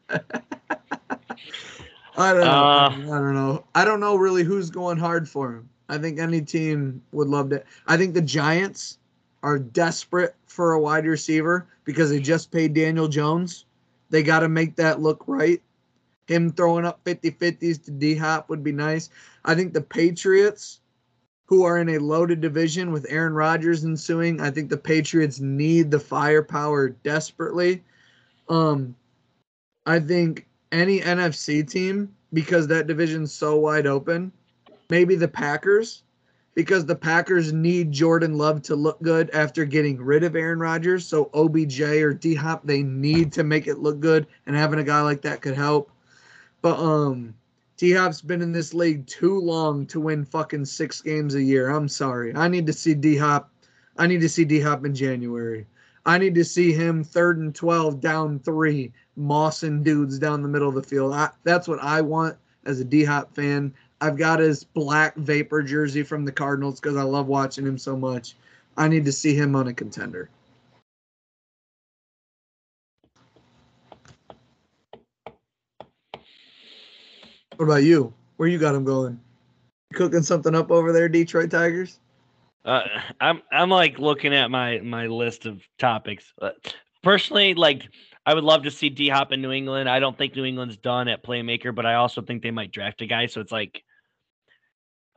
[laughs] I don't know.
Uh,
I don't know. I don't know really who's going hard for him. I think any team would love to. I think the Giants are desperate for a wide receiver because they just paid Daniel Jones. They got to make that look right. Him throwing up 50 50s to D Hop would be nice. I think the Patriots, who are in a loaded division with Aaron Rodgers ensuing, I think the Patriots need the firepower desperately. Um, I think any NFC team, because that division's so wide open, maybe the Packers, because the Packers need Jordan Love to look good after getting rid of Aaron Rodgers. So OBJ or D Hop, they need to make it look good, and having a guy like that could help. But um, D Hop's been in this league too long to win fucking six games a year. I'm sorry. I need to see D Hop. I need to see D Hop in January. I need to see him third and 12 down three, mossing dudes down the middle of the field. I, that's what I want as a D Hop fan. I've got his black vapor jersey from the Cardinals because I love watching him so much. I need to see him on a contender. What about you? Where you got him going? Cooking something up over there, Detroit Tigers?
Uh, I'm I'm like looking at my my list of topics. Uh, personally, like I would love to see D Hop in New England. I don't think New England's done at playmaker, but I also think they might draft a guy. So it's like,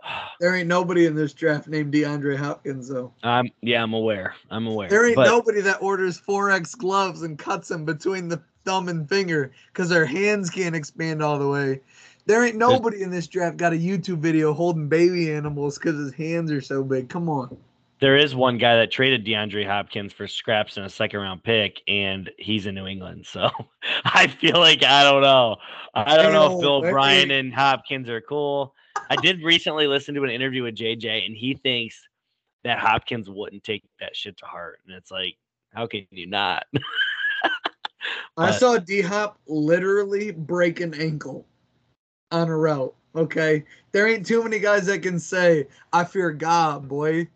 [sighs]
There ain't nobody in this draft named DeAndre Hopkins, though.
um, yeah, I'm aware. I'm aware.
There ain't
but
nobody that orders 4X gloves and cuts them between the thumb and finger because their hands can't expand all the way. There ain't nobody in this draft got a YouTube video holding baby animals because his hands are so big. Come on.
There is one guy that traded DeAndre Hopkins for scraps and a second round pick, and he's in New England. So [laughs] I feel like I don't know. I don't know if Bill
O'Brien
and Hopkins are cool. I did recently listen to an interview with JJ, and he thinks that Hopkins wouldn't take that shit to heart. And it's like, how can you not? [laughs]
I saw D Hop literally break an ankle on a route. Okay. There ain't too many guys that can say, I fear God, boy.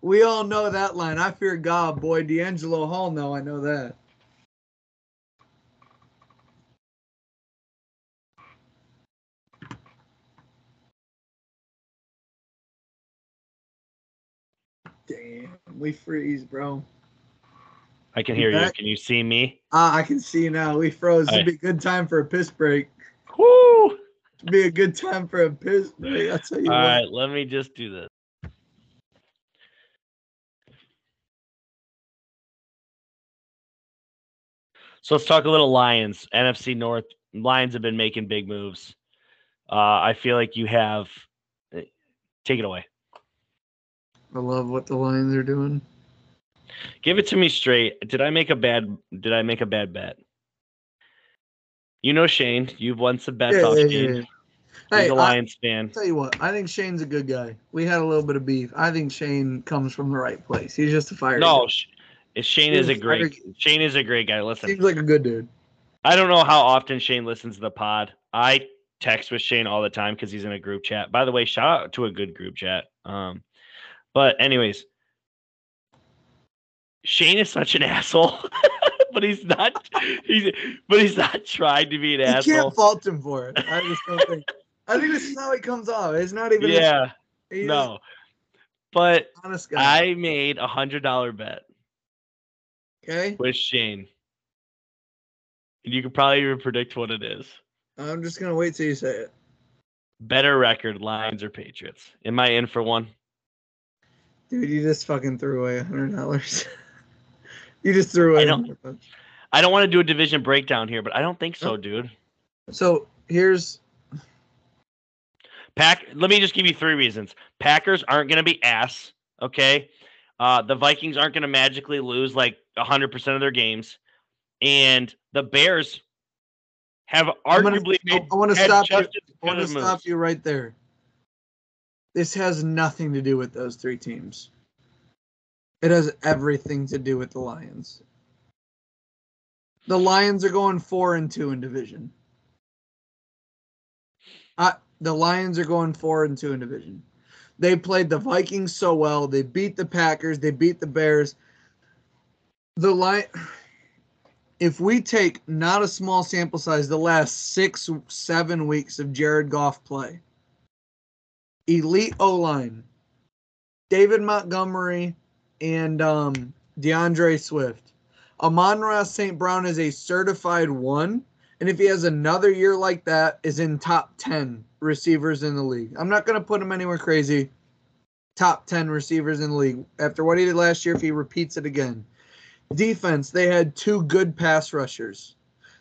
We all know that line. I fear God, boy. D'Angelo Hall, no, I know that. Damn, we freeze, bro.
I can hear you. Can you see me?
Ah, I can see you now. We froze. It'd be a good time for a piss break.
Woo!
It'd be a good time for a piss break. I'll tell you
All
what.
right, let me just do this. So let's talk a little Lions. NFC North. Lions have been making big moves. Uh, I feel like you have. eh, Take it away.
I love what the Lions are doing.
Give it to me straight. Did I make a bad? Did I make a bad bet? You know Shane. You've won some bets
Yeah,
off
yeah,
Shane.
yeah.
He's
Hey,
a
I,
Lions fan.
tell you what, I think Shane's a good guy. We had a little bit of beef. I think Shane comes from the right place. He's just a fire.
No,
guy.
Sh- Shane is a great. Shane is a great guy. Listen,
seems like a good dude.
I don't know how often Shane listens to the pod. I text with Shane all the time because he's in a group chat. By the way, shout out to a good group chat. Um, but anyways, Shane is such an [laughs] asshole, but he's not. He's but he's not trying to be an
You
asshole.
can't fault him for it. I just don't think. I think this is how he comes off. It's not even.
Yeah, no. But
honest guy.
I made a hundred dollar bet
okay,
with Shane, and you could probably even predict what it is.
I'm just gonna wait till you say it.
Better record, Lions or Patriots? Am I in for one?
Dude, you just fucking threw away a hundred dollars. [laughs] you just threw away.
I don't- I don't want to do a division breakdown here, but I don't think so,
Oh.
dude.
So here's
Pack. Let me just give you three reasons. Packers aren't going to be ass. Okay. Uh, the Vikings aren't going to magically lose like hundred percent of their games, and the Bears have
gonna-
arguably made
I want to stop you. I want to stop you right there. This has nothing to do with those three teams. It has everything to do with the Lions. The Lions are going four and two in division. Uh, the Lions are going four and two in division. They played the Vikings so well. They beat the Packers. They beat the Bears. The Lion. If we take not a small sample size, the last six, seven weeks of Jared Goff play, elite O line, David Montgomery, and um, D'Andre Swift. Amon-Ra St. Brown is a certified one, and if he has another year like that, is in top ten receivers in the league. I'm not going to put him anywhere crazy. Top ten receivers in the league. After what he did last year, if he repeats it again. Defense, they had two good pass rushers.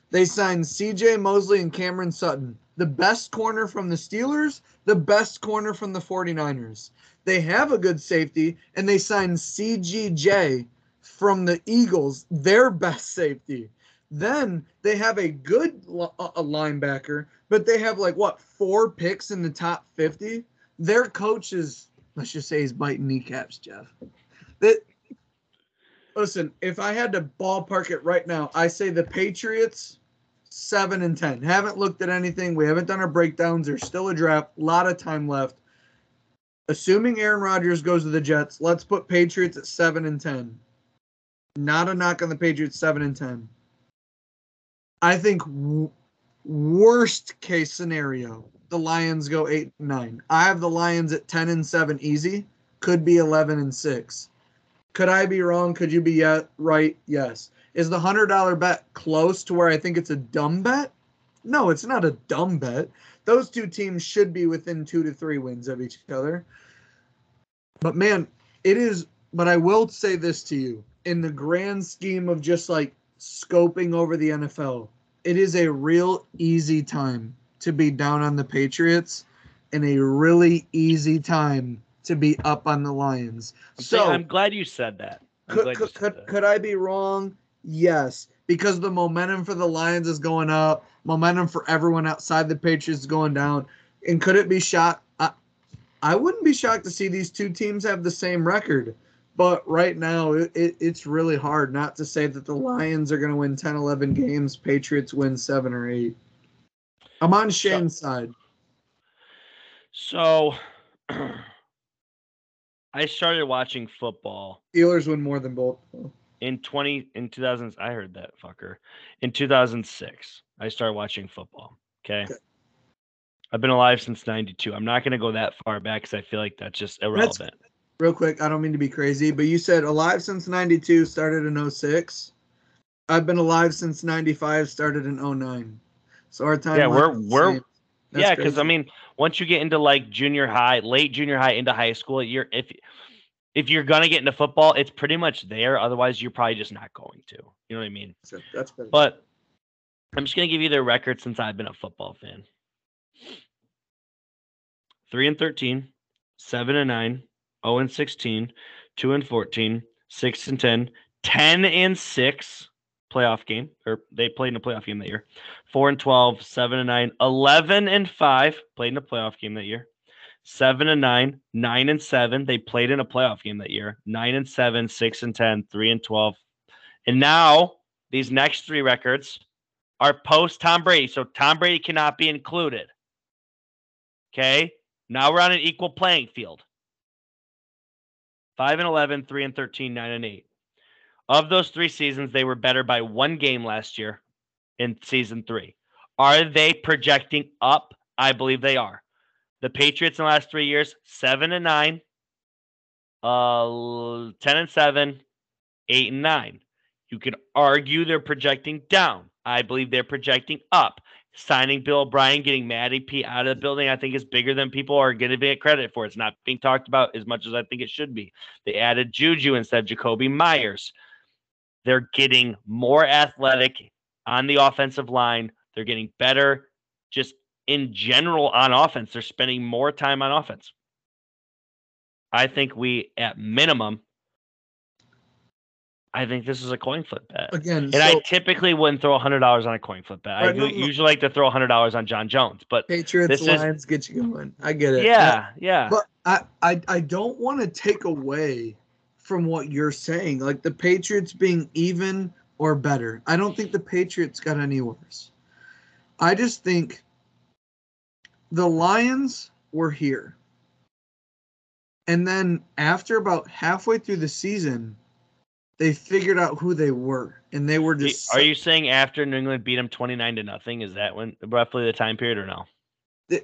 They signed CJ Mosley and Cameron Sutton, the best corner from the Steelers, the best corner from the 49ers. They have a good safety, and they signed CGJ from the Eagles, their best safety. Then they have a good a linebacker, but they have like what four picks in the top 50. Their coach is, let's just say, he's biting kneecaps, Jeff. That listen, if I had to ballpark it right now, I say the Patriots seven and ten. Haven't looked at anything. We haven't done our breakdowns. There's still a draft. A lot of time left. Assuming Aaron Rodgers goes to the Jets, let's put Patriots at seven and ten. Not a knock on the Patriots, seven and ten. I think w- worst case scenario, the Lions go eight and nine. I have the Lions at ten and seven, easy. Could be eleven and six. Could I be wrong? Could you be yet right? Yes. Is the hundred dollar bet close to where I think it's a dumb bet? No, it's not a dumb bet. Those two teams should be within two to three wins of each other. But man, it is. But I will say this to you: in the grand scheme of just like scoping over the NFL, it is a real easy time to be down on the Patriots, and a really easy time to be up on the Lions. So
I'm glad you said that.
Could, could, could,
that.
could I be wrong? Yes, because the momentum for the Lions is going up. Momentum for everyone outside the Patriots is going down. And could it be shocked? I, I wouldn't be shocked to see these two teams have the same record. But right now, it, it, it's really hard not to say that the Lions are going to win 10, 11 games. Patriots win seven or eight. I'm on Shane's side.
So [clears throat] I started watching football
Steelers win more than both.
in 20 in 2000 I heard that fucker. In 2006, I started watching football. Okay.
Okay.
I've been alive since 92. I'm not going to go that far back cuz I feel like that's just irrelevant.
Real quick, I don't mean to be crazy, but you said alive since 92, started in 06. I've been alive since 95, started in 09. So our time.
Yeah, we're- we're- yeah, cuz I mean, once you get into like junior high, late junior high into high school, you're if if you're going to get into football, it's pretty much there. Otherwise, you're probably just not going to. You know what I mean?
that's, that's better.
But I'm just gonna give you their record since I've been a football fan. Three and 13, 7 and 9, 0 and 16, 2 and 14, 6 and 10, 10 and 6 playoff game, or they played in a playoff game that year. 4 and 12, 7 and 9, 11 and 5, played in a playoff game that year. 7 and 9, 9 and 7, they played in a playoff game that year. 9 and 7, 6 and 10, 3 and 12. And now these next three records are post Tom Brady. So Tom Brady cannot be included. Okay. Now we're on an equal playing field. 5 and 11, 3 and 13, 9 and 8. Of those three seasons, they were better by one game last year in season three. Are they projecting up? I believe they are. The Patriots in the last three years, 7 and 9, uh, 10 and 7, 8 and 9. You could argue they're projecting down. I believe they're projecting up. Signing Bill O'Brien, getting Matty P out of the building, I think is bigger than people are giving it credit for. It's not being talked about as much as I think it should be. They added Juju instead of Jakobi Meyers. They're getting more athletic on the offensive line. They're getting better just in general on offense. They're spending more time on offense. I think we, at minimum, I think this is a coin flip bet.
Again,
And
so
I typically wouldn't throw hundred dollars on a coin flip bet. I
no,
u-
no.
usually like to throw hundred dollars on Jon Jones, but
Patriots
this is-
Lions get you going. I get it.
yeah, yeah.
But I, I I don't want to take away from what you're saying. Like the Patriots being even or better. I don't think the Patriots got any worse. I just think the Lions were here. And then after about halfway through the season, they figured out who they were. And they were just
Are you saying after New England beat them twenty nine to nothing? Is that when roughly the time period or no?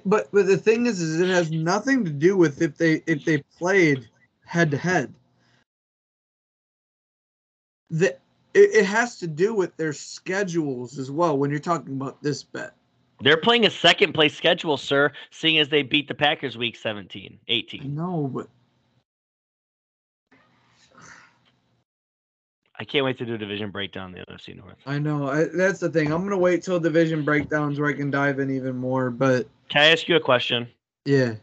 But but the thing is is it has nothing to do with if they if they played head to head the it, it has to do with their schedules as well when you're talking about this bet
They're playing a second place schedule, sir, seeing as they beat the Packers week 17,
i
18.
know but
I can't wait to do a division breakdown in the NFC North.
i know I, that's the thing i'm gonna wait till division breakdowns where i can dive in even more but
Can I ask you a question?
yeah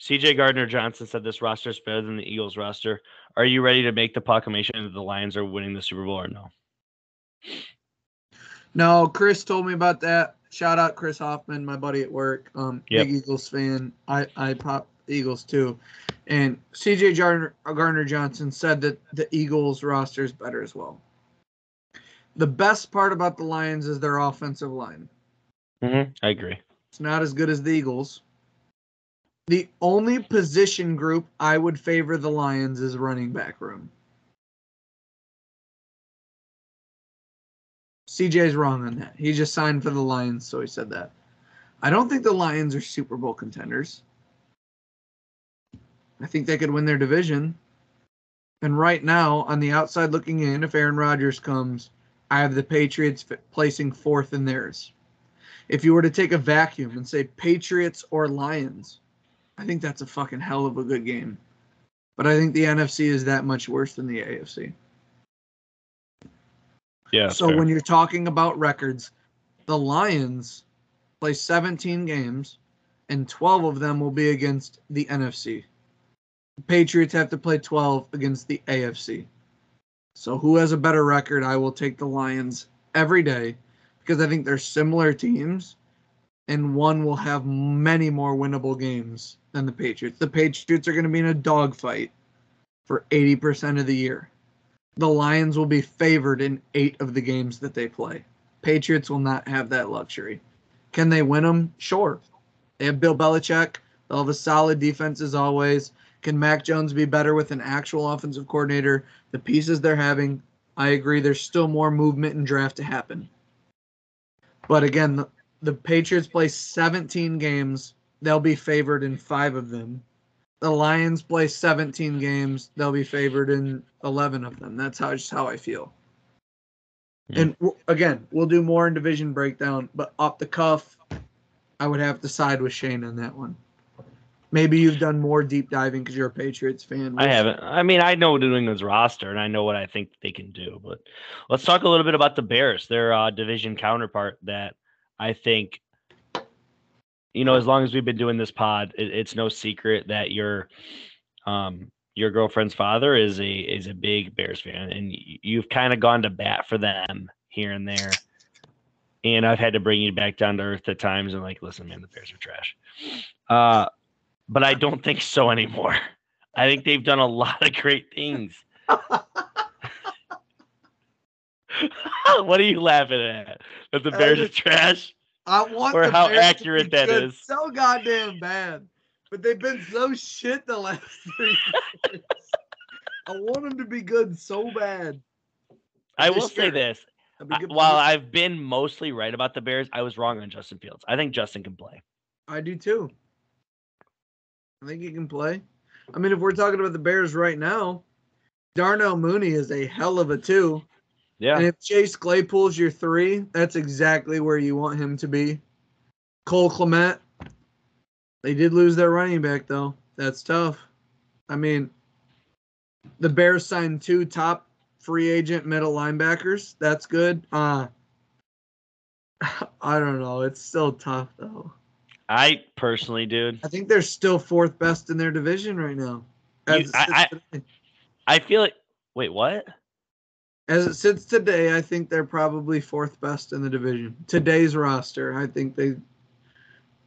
CJ Gardner Johnson said this roster is better than the Eagles roster. Are you ready to make the proclamation that the Lions are winning the Super Bowl or no?
no chris told me about that shout out chris hoffman my buddy at work um
Yep.
big eagles fan i i pop eagles too and cj gardner, gardner johnson said that the eagles roster is better as well the best part about the lions is their offensive line
Mm-hmm. I agree.
it's not as good as the eagles the only position group i would favor the lions is running back room CJ's wrong on that. He just signed for the Lions, so he said that. I don't think the Lions are Super Bowl contenders. I think they could win their division. And right now, on the outside looking in, if Aaron Rodgers comes, I have the Patriots placing fourth in theirs. If you were to take a vacuum and say Patriots or Lions, I think that's a fucking hell of a good game. But I think the NFC is that much worse than the AFC.
Yeah.
So when you're talking about records, the Lions play 17 games, and 12 of them will be against the NFC. Patriots have to play 12 against the AFC. So who has a better record? I will take the Lions every day because I think they're similar teams, and one will have many more winnable games than the Patriots. The Patriots are going to be in a dogfight for 80% of the year the Lions will be favored in eight of the games that they play. Patriots will not have that luxury. Can they win them? Sure. They have Bill Belichick. They'll have a solid defense as always. Can Mac Jones be better with an actual offensive coordinator? The pieces they're having, I agree. There's still more movement and draft to happen. But again, the, the Patriots play 17 games. They'll be favored in five of them the Lions play 17 games, they'll be favored in 11 of them. That's how just how I feel.
Yeah.
And w- again, we'll do more in division breakdown, but off the cuff, I would have to side with Shane on that one. Maybe you've done more deep diving because you're a Patriots fan.
I haven't. I mean, I know New England's roster and I know what I think they can do, but let's talk a little bit about the Bears, their uh, division counterpart that I think, you know, as long as we've been doing this pod, it, it's no secret that your, um, your girlfriend's father is a is a big Bears fan, and you've kind of gone to bat for them here and there. And I've had to bring you back down to earth at times and like, listen, man, the Bears are trash. Uh, but I don't think so anymore. I think they've done a lot of great things. [laughs] [laughs] what are you laughing at? That the Bears are trash?
I want
or how
Bears to
accurate
be
that
good
is.
So goddamn bad, but they've been so shit the last [laughs] three years. I want them to be good so bad.
I will say this. I- while. I've been mostly right about the Bears, I was wrong on Justin Fields. I think Justin can play.
I do too. I think he can play. I mean, if we're talking about the Bears right now, Darnell Mooney is a hell of a two.
Yeah.
And if Chase Claypool's your three, that's exactly where you want him to be. Cole Kmet, they did lose their running back though. That's tough. I mean, the Bears signed two top free agent middle linebackers. That's good. Uh [laughs] I don't know. It's still tough though.
I personally, dude,
I think they're still fourth best in their division right now.
You- I- I feel like. Wait, what?
As it sits today, I think they're probably fourth best in the division. Today's roster, I think they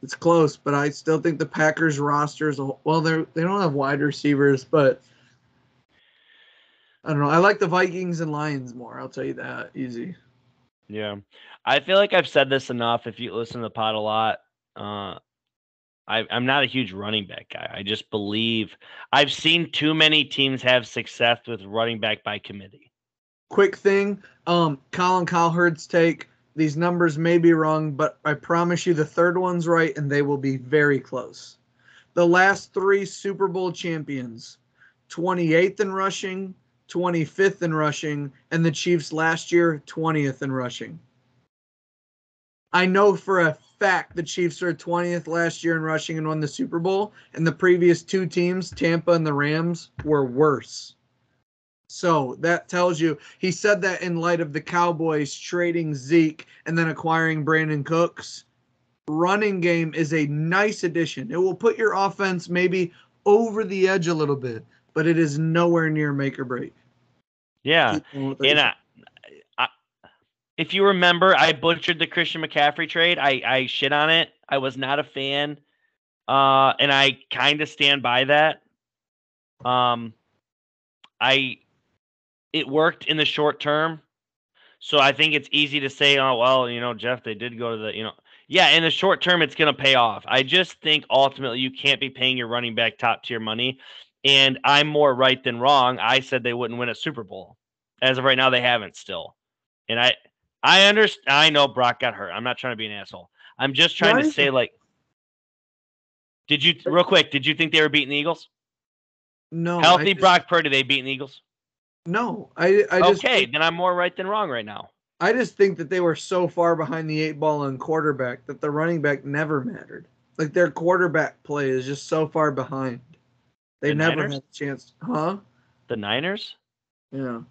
it's close, but I still think the Packers roster is a well, they're they don't have wide receivers, but I don't know. I like the Vikings and Lions more. I'll tell you that easy.
Yeah. I feel like I've said this enough. If you listen to the pod a lot, uh, I, I'm not a huge running back guy. I just believe I've seen too many teams have success with running back by committee.
Quick thing, um, Colin Cowherd's take. These numbers may be wrong, but I promise you the third one's right, and they will be very close. The last three Super Bowl champions, 28th in rushing, 25th in rushing, and the Chiefs last year, 20th in rushing. I know for a fact the Chiefs were 20th last year in rushing and won the Super Bowl, and the previous two teams, Tampa and the Rams, were worse. So that tells you he said that in light of the Cowboys trading Zeke and then acquiring Brandin Cooks. Running game is a nice addition. It will put your offense maybe over the edge a little bit, but it is nowhere near make or break.
Yeah.
Keep going with what
And I, if you remember, I butchered the Christian McCaffrey trade. I, I shit on it. I was not a fan. Uh, and I kind of stand by that. Um, I, it worked in the short term. So I think it's easy to say, oh, well, you know, Jeff, they did go to the, you know, yeah, in the short term, it's going to pay off. I just think ultimately you can't be paying your running back top tier money. And I'm more right than wrong. I said they wouldn't win a Super Bowl. As of right now, they haven't still. And I, I understand. I know Brock got hurt. I'm not trying to be an asshole. I'm just trying to say, like, did you real quick? Did you think they were beating the Eagles?
No,
Healthy Brock Purdy, they beating the Eagles.
No, I I just
okay, then I'm more right than wrong right now.
I just think that they were so far behind the eight ball on quarterback that the running back never mattered. Like their quarterback play is just so far behind. They
The
never
Niners?
had a chance, huh?
The Niners
Yeah.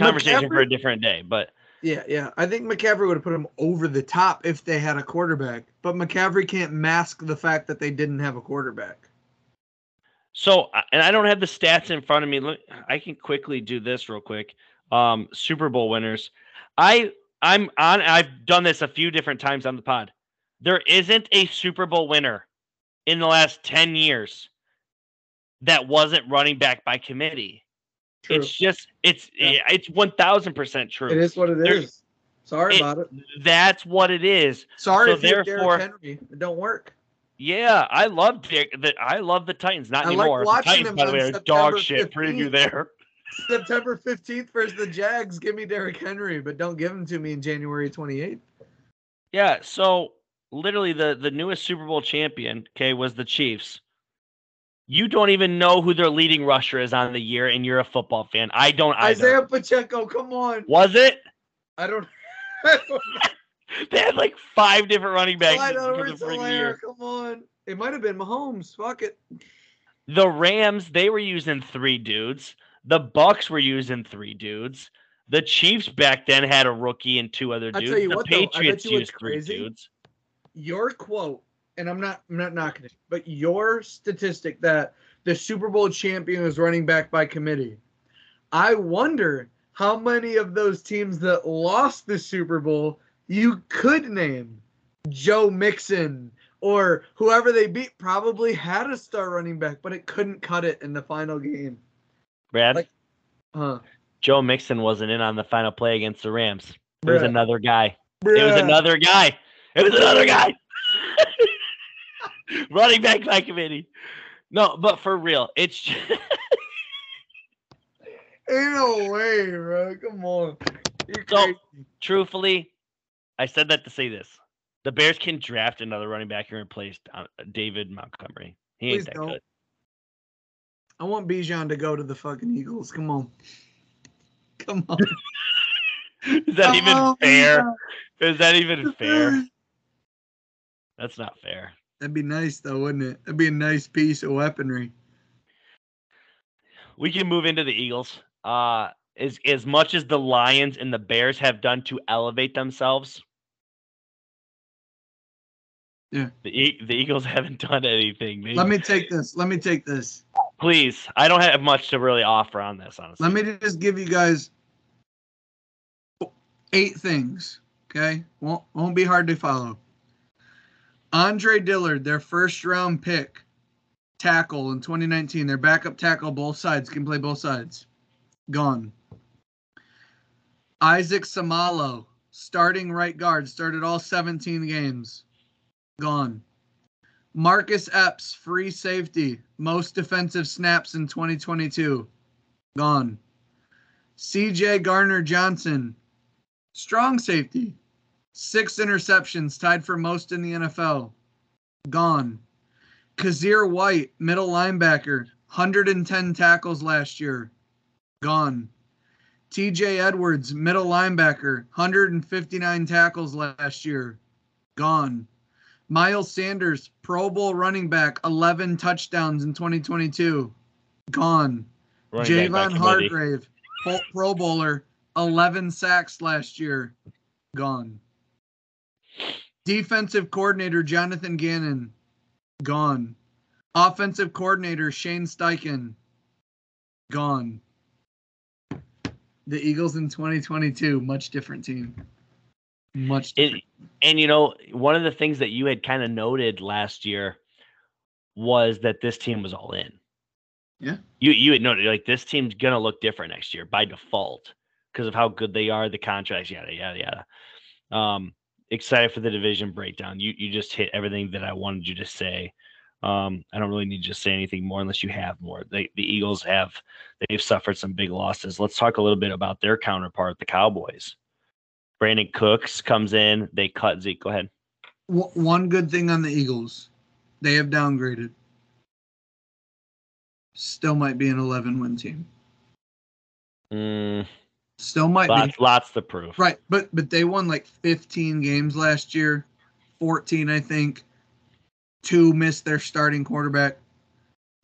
Conversation for a different day, but
Yeah, yeah. I think McCaffrey would have put him over the top if they had a quarterback, but McCaffrey can't mask the fact that they didn't have a quarterback.
So, and I don't have the stats in front of me. Look, I can quickly do this real quick. Um, Super Bowl winners. I I'm on. I've done this a few different times on the pod. There isn't a Super Bowl winner in the last ten years that wasn't running back by committee.
True.
It's just it's
Yeah.
it's one thousand percent true.
it is what it is.
There's-
Sorry
it-
about it.
That's what it is.
Sorry
so
if you're
therefore-
Derrick Henry. It don't work.
Yeah, I love Dick. The, I love the Titans. Not
I like
anymore. The
watching
Titans,
them
by the way, are
September
dog shit.
15th.
Preview there.
September 15th versus the Jags. Give me Derrick Henry, but don't give him to me in January 28th.
Yeah, so literally the the newest Super Bowl champion, okay, was the Chiefs. You don't even know who their leading rusher is on the year, and you're a football fan. I don't either.
Isaiah Pacheco, come on.
Was it?
I don't. [laughs] I don't [laughs]
They had like five different running backs for the freaking year.
come on. It might have been Mahomes. Fuck it.
The Rams, they were using three dudes. The Bucs were using three dudes. The Chiefs back then had a rookie and two other dudes. the
what, though,
Patriots
what's
used three dudes.
Your quote, and I'm not I'm not knocking it, but your statistic that the Super Bowl champion was running back by committee. I wonder how many of those teams that lost the Super Bowl you could name. Joe Mixon or whoever they beat probably had a star running back, but it couldn't cut it in the final game.
Brad,
Like- Huh.
Joe Mixon wasn't in on the final play against the Rams. It was another guy. It was another guy. It was another guy. [laughs] Running back by committee. No, but for real, it's just, [laughs]
Ain't no way, bro. Come on.
So- truthfully, I said that to say this: the Bears can draft another running back and replace uh, David Montgomery. He ain't
Please
that
don't.
good.
I want Bijan to go to the fucking Eagles. Come on. [laughs] Come on.
Is that even
on,
fair? Is that even fair? That's not fair.
That'd be nice though, wouldn't it? That'd be a nice piece of weaponry.
We can move into the Eagles. Uh as as much as the Lions and the Bears have done to elevate themselves.
Yeah.
The E- the Eagles [laughs] haven't done anything. They,
Let me take this. Let me take this.
Please, I don't have much to really offer on this, honestly.
Let me just give you guys eight things. Okay, won't won't be hard to follow. Andre Dillard, their first round pick, tackle in 2019. Their backup tackle, both sides can play both sides. Gone. Isaac Seumalo, starting right guard, started all 17 games. Gone. Marcus Epps, free safety, most defensive snaps in 2022. Gone. CJ Gardner Johnson, strong safety, six interceptions, tied for most in the NFL. Gone. Kyzir White, middle linebacker, 110 tackles last year. Gone. TJ Edwards, middle linebacker, 159 tackles last year. Gone. Miles Sanders, Pro Bowl running back, 11 touchdowns in 2022. Gone.
Running
Javon. Hargrave, Pro, Pro Bowler, 11 sacks last year. Gone. Defensive coordinator Jonathan Gannon. Gone. Offensive coordinator Shane Steichen. Gone. The Eagles in 2022, much different team. Much
It, and you know, one of the things that you had kind of noted last year was that this team was all in.
Yeah.
You you had noted like this team's gonna look different next year by default because of how good they are, the contracts, yada yada yada. Um, excited for the division breakdown. You you just hit everything that I wanted you to say. Um, I don't really need to say anything more unless you have more. They, the Eagles have they've suffered some big losses. Let's talk a little bit about their counterpart, the Cowboys. Brandin Cooks comes in. They cut Zeke. Go ahead.
One good thing on the Eagles, they have downgraded. Still might be an 11 win team.
Mm,
Still might be.
lots, lots to prove.
Right, but but they won like 15 games last year, 14 I think. Two missed their starting quarterback.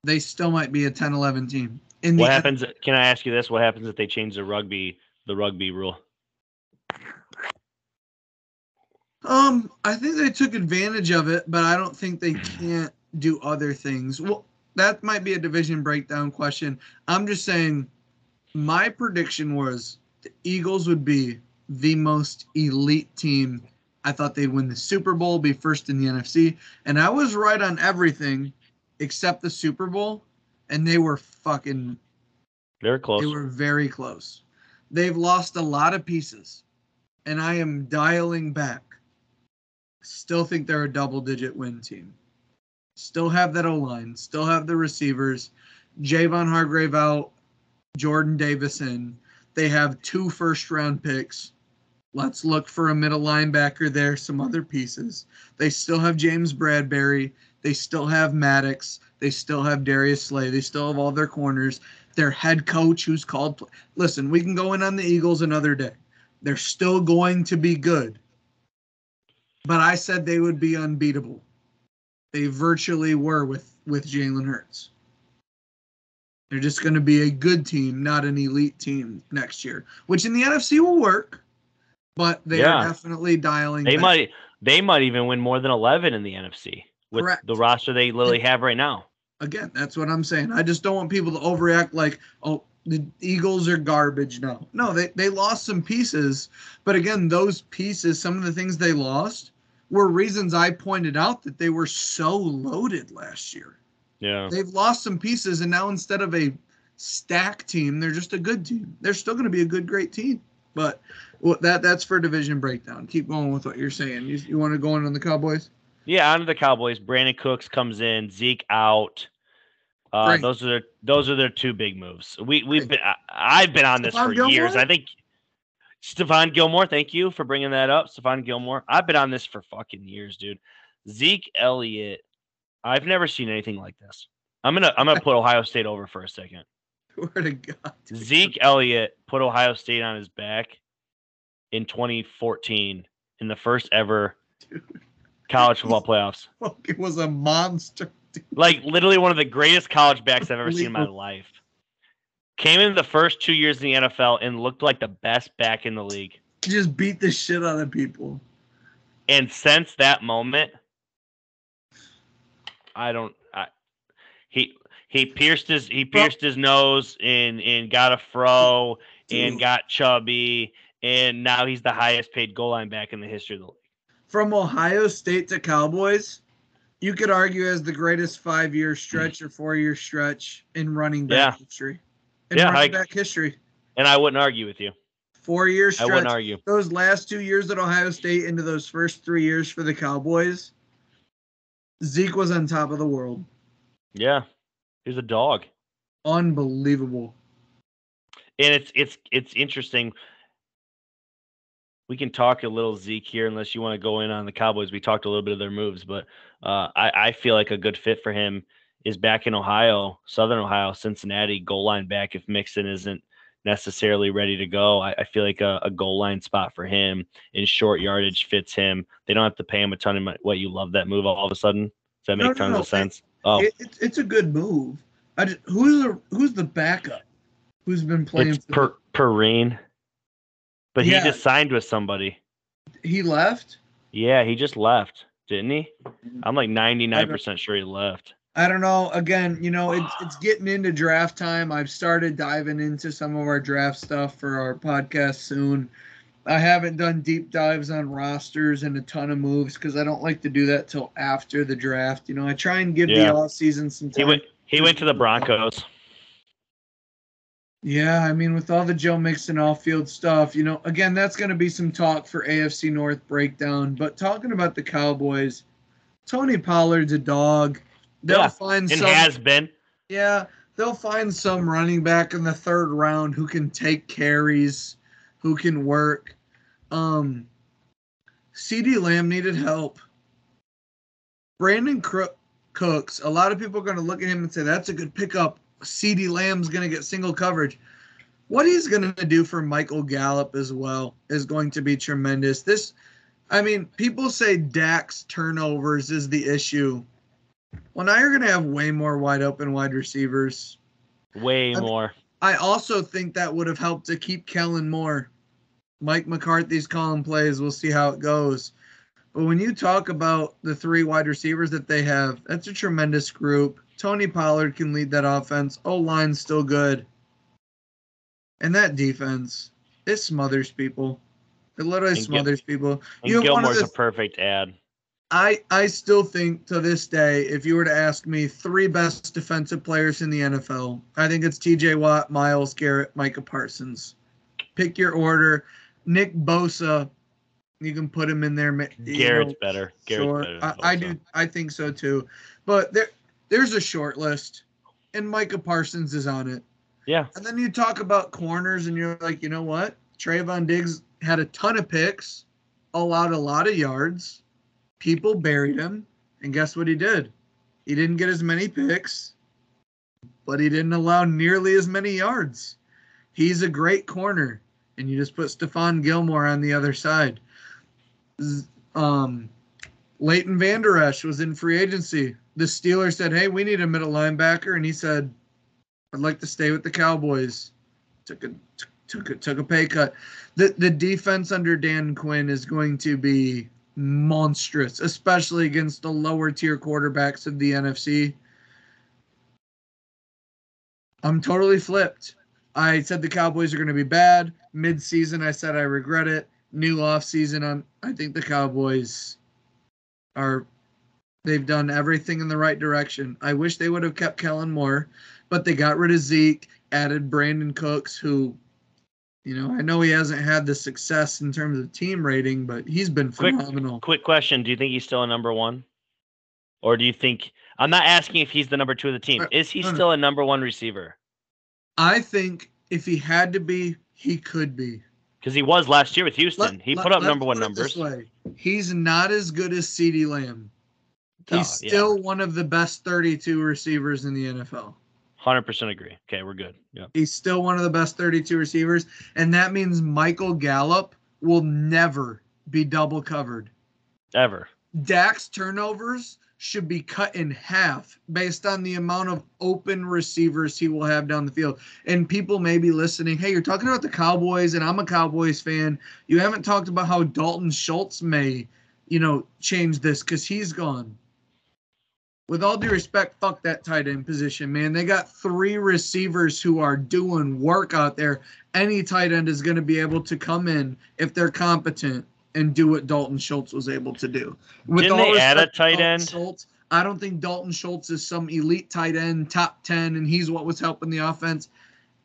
They still might be a 10-11 team. In
What happens? Can I ask you this? What happens if they change the rugby the rugby rule?
Um, I think they took advantage of it, but I don't think they can't do other things. Well, that might be a division breakdown question. I'm just saying my prediction was the Eagles would be the most elite team. I thought they'd win the Super Bowl, be first in the NFC, and I was right on everything except the Super Bowl, and they were fucking
They're close.
they were very close. They've lost a lot of pieces, and I am dialing back. Still think they're a double digit win team. Still have that O line, still have the receivers. Javon Hargrave out, Jordan Davis in. They have two first round picks. Let's look for a middle linebacker there, some other pieces. They still have James Bradberry. They still have Maddox. They still have Darius Slay. They still have all their corners their head coach who's called pl- listen we can go in on the eagles another day they're still going to be good but i said they would be unbeatable they virtually were with with jalen hurts they're just going to be a good team not an elite team next year which in the nfc will work but they
Yeah.
are definitely dialing
They
back.
might they might even win more than eleven in the NFC with
Correct.
the roster they literally have right now.
Again, that's what I'm saying. I just don't want people to overreact like, oh, the Eagles are garbage. No, no, they, they lost some pieces. But again, those pieces, some of the things they lost were reasons I pointed out that they were so loaded last year.
Yeah.
They've lost some pieces, and now instead of a stack team, they're just a good team. They're still going to be a good, great team. But well, that that's for division breakdown. Keep going with what you're saying. You, you want to go in on the Cowboys?
Yeah, on to the Cowboys. Brandin Cooks comes in, Zeke out. Uh,
Right.
those are their those are their two big moves. We we've
Right.
been I, I've been on this
Stephon
for
Gilmore?
years. I think Stephon Gilmore, thank you for bringing that up. Stephon Gilmore. I've been on this for fucking years, dude. Zeke Elliott. I've never seen anything like this. I'm gonna I'm gonna put Ohio State over for a second. [laughs]
Swear to God.
Zeke Elliott put Ohio State on his back in 2014 in the first ever
Dude.
college football [laughs] playoffs.
It was a monster. dude.
Like literally one of the greatest college backs I've ever seen in my life. Came in the first two years in the NFL and looked like the best back in the league.
He Just beat the shit out of people.
And since that moment, I don't. I, he he pierced his he pierced his nose and and got a fro and got chubby and now he's the highest paid goal line back in the history of the league.
From Ohio State to Cowboys, you could argue as the greatest five year stretch or four year stretch in running back
Yeah.
history. In
Yeah,
running
I-
back history.
And I wouldn't argue with you.
Four year
I wouldn't argue.
those last two years at Ohio State into those first three years for the Cowboys, Zeke was on top of the world.
Yeah. He's a dog.
Unbelievable.
and it's it's it's interesting. We can talk a little Zeke here, unless you want to go in on the Cowboys. We talked a little bit of their moves, but uh, I, I feel like a good fit for him is back in Ohio, Southern Ohio, Cincinnati, goal line back. If Mixon isn't necessarily ready to go, I, I feel like a, a goal line spot for him in short yardage fits him. They don't have to pay him a ton of money. What you love that move all of a sudden? Does that make
no,
tons
no.
of sense? Oh,
It, it's it's a good move. I just, who's the who's the backup? Who's been playing?
it's
for
per, Perine, but he just signed with somebody.
he left.
Yeah, he just left, didn't he?
Mm-hmm.
I'm like 99% sure he left.
I don't know. Again, you know, it's it's getting into draft time. I've started diving into some of our draft stuff for our podcast soon. I haven't done deep dives on rosters and a ton of moves because I don't like to do that till after the draft. You know, I try and give
Yeah.
the off season some
He
time.
went he went to the Broncos.
Yeah, I mean, with all the Joe Mixon off-field stuff, you know, again, that's going to be some talk for AFC North breakdown. But talking about the Cowboys, Tony Pollard's a dog. They'll
Yeah,
find
And
some.
has been.
Yeah, they'll find some running back in the third round who can take carries, who can work. Um, CeeDee Lamb needed help. Brandin Crook, Cooks, a lot of people are going to look at him and say that's a good pickup. CeeDee Lamb's going to get single coverage. What he's going to do for Michael Gallup as well is going to be tremendous. This, I mean, people say Dak's turnovers is the issue. Well, now you're going to have way more wide open wide receivers.
Way
I mean-
more.
I also think that would have helped to keep Kellen Moore. Mike McCarthy's calling plays. We'll see how it goes. But when you talk about the three wide receivers that they have, that's a tremendous group. Tony Pollard can lead that offense. O line's still good. And that defense, it smothers people. It literally
And Gil-
smothers people.
And
You of
Gilmore's
the-
a perfect ad.
I I still think to this day, if you were to ask me three best defensive players in the NFL, I think it's T.J. Watt, Myles Garrett, Micah Parsons. Pick your order. Nick Bosa, you can put him in there.
Garrett's
know,
better. Garrett's
sure.
better. than
I, I do. I think so too. But there there's a short list, and Micah Parsons is on it.
Yeah.
And then you talk about corners, and you're like, you know what? Trevon Diggs had a ton of picks, allowed a lot of yards. People buried him, and guess what he did? He didn't get as many picks, but he didn't allow nearly as many yards. He's a great corner, and you just put Stephon Gilmore on the other side. Um, Leighton Vander Esch was in free agency. The Steelers said, "Hey, we need a middle linebacker," and he said, I'd like to stay with the Cowboys. Took a took a took a pay cut. The the defense under Dan Quinn is going to be monstrous, especially against the lower tier quarterbacks of the NFC. I'm totally flipped. I said the Cowboys are going to be bad. Mid-season, I said I regret it. New off-season, I'm I think the Cowboys are they've done everything in the right direction. I wish they would have kept Kellen Moore but they got rid of Zeke, added Brandin Cooks, who, you know, I know he hasn't had the success in terms of team rating, but he's been
Quick-
phenomenal.
Quick question: Do you think he's still a number one, or do you think? I'm not asking if he's the number two of the team.
Uh,
Is he still a number one receiver?
I think if he had to be, he could be.
Because he was last year with Houston.
Let-
he put up
let's
number one numbers.
He's not as good as CeeDee Lamb.
Oh,
He's
yeah.
still one of the best 32 receivers in the NFL.
Hundred percent agree. Okay, we're good. Yeah.
He's still one of the best 32 receivers, and that means Michael Gallup will never be double covered.
Ever.
Dak's turnovers should be cut in half based on the amount of open receivers he will have down the field. And people may be listening, hey, you're talking about the Cowboys, and I'm a Cowboys fan. You haven't talked about how Dalton Schultz may, you know, change this because he's gone. With all due respect, fuck that tight end position, man. They got three receivers who are doing work out there. Any tight end is going to be able to come in if they're competent and do what Dalton Schultz was able to do.
With Didn't they add a tight end?
Schultz, I don't think Dalton Schultz is some elite tight end, top 10, and he's what was helping the offense.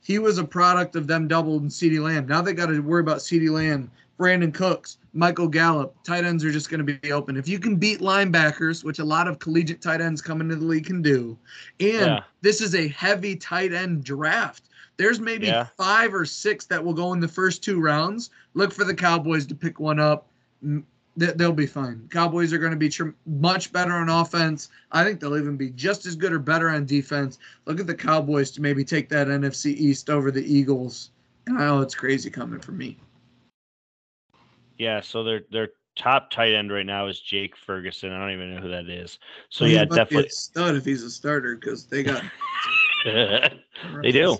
He was a product of them doubling CeeDee Lamb. Now they got to worry about CeeDee Lamb, Brandin Cooks, Michael Gallup. Tight ends are just going to be open. If you can beat linebackers, which a lot of collegiate tight ends coming into the league can do, and yeah. this is a heavy tight end draft. There's maybe yeah. five or six that will go in the first two rounds. Look for the Cowboys to pick one up mm, they'll be fine. Cowboys are going to be much better on offense. I think they'll even be just as good or better on defense. Look at the Cowboys to maybe take that NFC East over the Eagles. And I know it's crazy coming from me.
Yeah, so their their top tight end right now is Jake Ferguson. I don't even know who that is. So well, yeah, definitely
stud if he's a starter because they got. [laughs]
they do,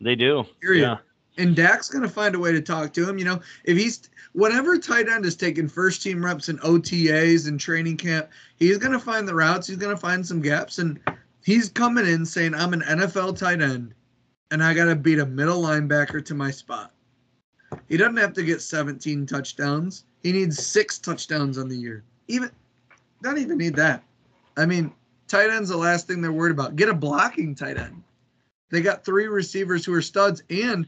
they do. Period. Yeah.
And Dak's going to find a way to talk to him. You know, if he's whatever tight end is taking first team reps in OTAs and training camp, he's going to find the routes. He's going to find some gaps. And he's coming in saying, I'm an NFL tight end and I got to beat a middle linebacker to my spot. He doesn't have to get 17 touchdowns. He needs six touchdowns on the year. Even, don't even need that. I mean, tight end's the last thing they're worried about. Get a blocking tight end. They got three receivers who are studs, and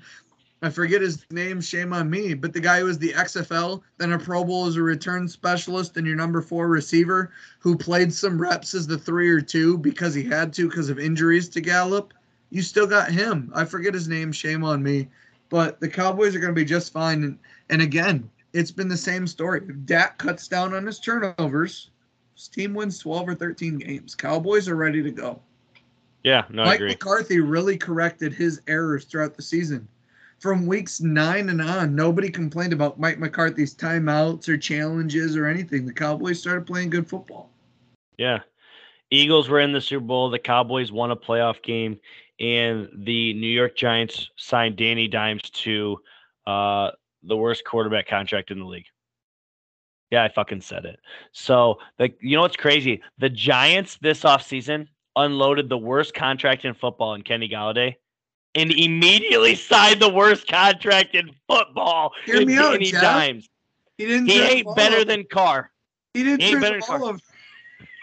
I forget his name, shame on me, but the guy who was the XFL, then a Pro Bowl as a return specialist, and your number four receiver who played some reps as the three or two because he had to because of injuries to Gallup. You still got him. I forget his name, shame on me. But the Cowboys are going to be just fine. And, and again, it's been the same story. If Dak cuts down on his turnovers, his team wins 12 or 13 games. Cowboys are ready to go.
Yeah, no,
Mike McCarthy really corrected his errors throughout the season from weeks nine and on, nobody complained about Mike McCarthy's timeouts or challenges or anything. The Cowboys started playing good football.
Yeah. Eagles were in the Super Bowl. The Cowboys won a playoff game, and the New York Giants signed Danny Dimes to uh, the worst quarterback contract in the league. Yeah, I fucking said it. So, the, you know what's crazy? The Giants this offseason unloaded the worst contract in football in Kenny Golladay and immediately [laughs] signed the worst contract in football
Hear in me out,
Dimes. He didn't. He ain't better of, than Carr.
He didn't. He better Carr. Of,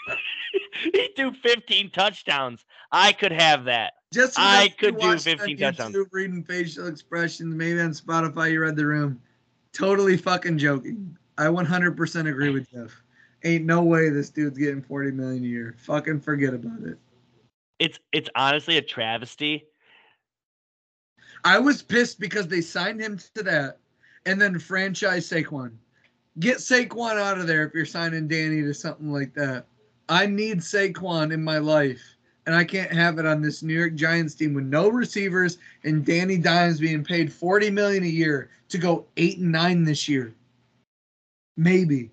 [laughs]
he threw 15 touchdowns. I could have that. Just I could do 15 touchdowns.
Reading facial expressions, maybe on Spotify. You read the room. Totally fucking joking. I 100% agree with Jeff. Ain't no way this dude's getting 40 million a year. Fucking forget about it.
It's it's honestly a travesty
I was pissed because they signed him to that and then franchise Saquon. Get Saquon out of there if you're signing Danny to something like that. I need Saquon in my life, and I can't have it on this New York Giants team with no receivers and Danny Dimes being paid 40 million a year to go eight and nine this year. Maybe.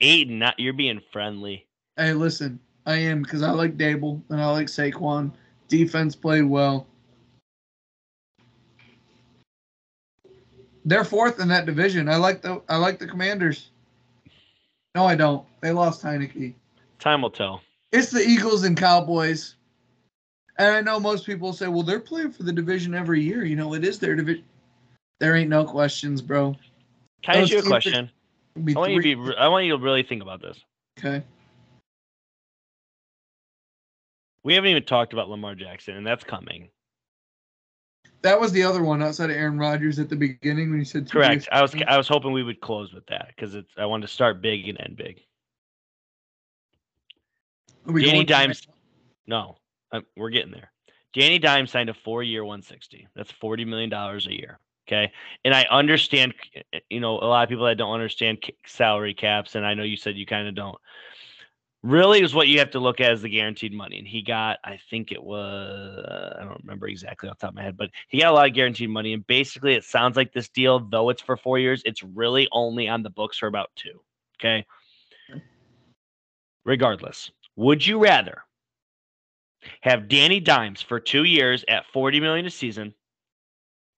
Eight and not you're being friendly.
Hey, listen, I am because I like Daboll and I like Saquon. Defense played well. They're fourth in that division. I like the I like the Commanders. No, I don't. They lost Heinicke.
Time will tell.
It's the Eagles and Cowboys. And I know most people say, well, they're playing for the division every year. You know, it is their division. There ain't no questions, bro.
Can I ask you a question? I want you to be. I want you to really think about this.
Okay.
We haven't even talked about Lamar Jackson, and that's coming.
That was the other one outside of Aaron Rodgers at the beginning when you said
correct. I was I was hoping we would close with that because it's I wanted to start big and end big. Danny Dimes, no, I'm, uh, we're getting there. Danny Dimes signed a four-year 160. That's forty million dollars a year. Okay, and I understand. You know, a lot of people that don't understand salary caps, and I know you said you kind of don't really is what you have to look at as the guaranteed money. And he got, I think it was, uh, I don't remember exactly off the top of my head, but he got a lot of guaranteed money. And basically, it sounds like this deal, though it's for four years, it's really only on the books for about two. Okay. Regardless, would you rather have Danny Dimes for two years at 40 million a season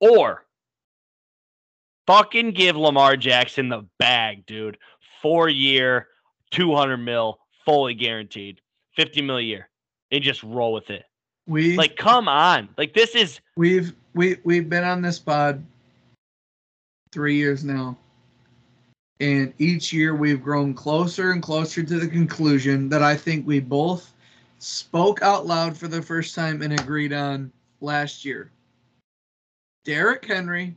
or fucking give Lamar Jackson the bag, dude? Four year, 200 mil fully guaranteed 50 mil a year and just roll with it.
We
Like, come on. Like, this is
we've we we've been on this pod three years now. And each year we've grown closer and closer to the conclusion that I think we both spoke out loud for the first time and agreed on last year. Derrick Henry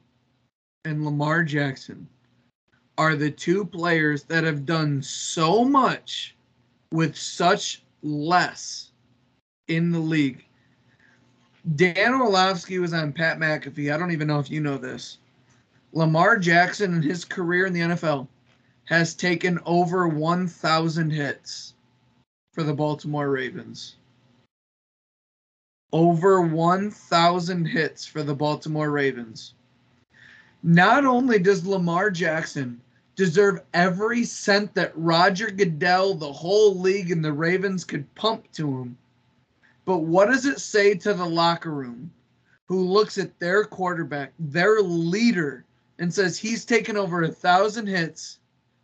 and Lamar Jackson are the two players that have done so much with such less in the league. Dan Orlovsky was on Pat McAfee. I don't even know if you know this. Lamar Jackson in his career in the NFL has taken over 1,000 hits for the Baltimore Ravens. Over 1,000 hits for the Baltimore Ravens. Not only does Lamar Jackson deserve every cent that Roger Goodell, the whole league, and the Ravens could pump to him, but what does it say to the locker room who looks at their quarterback, their leader, and says he's taken over a thousand hits,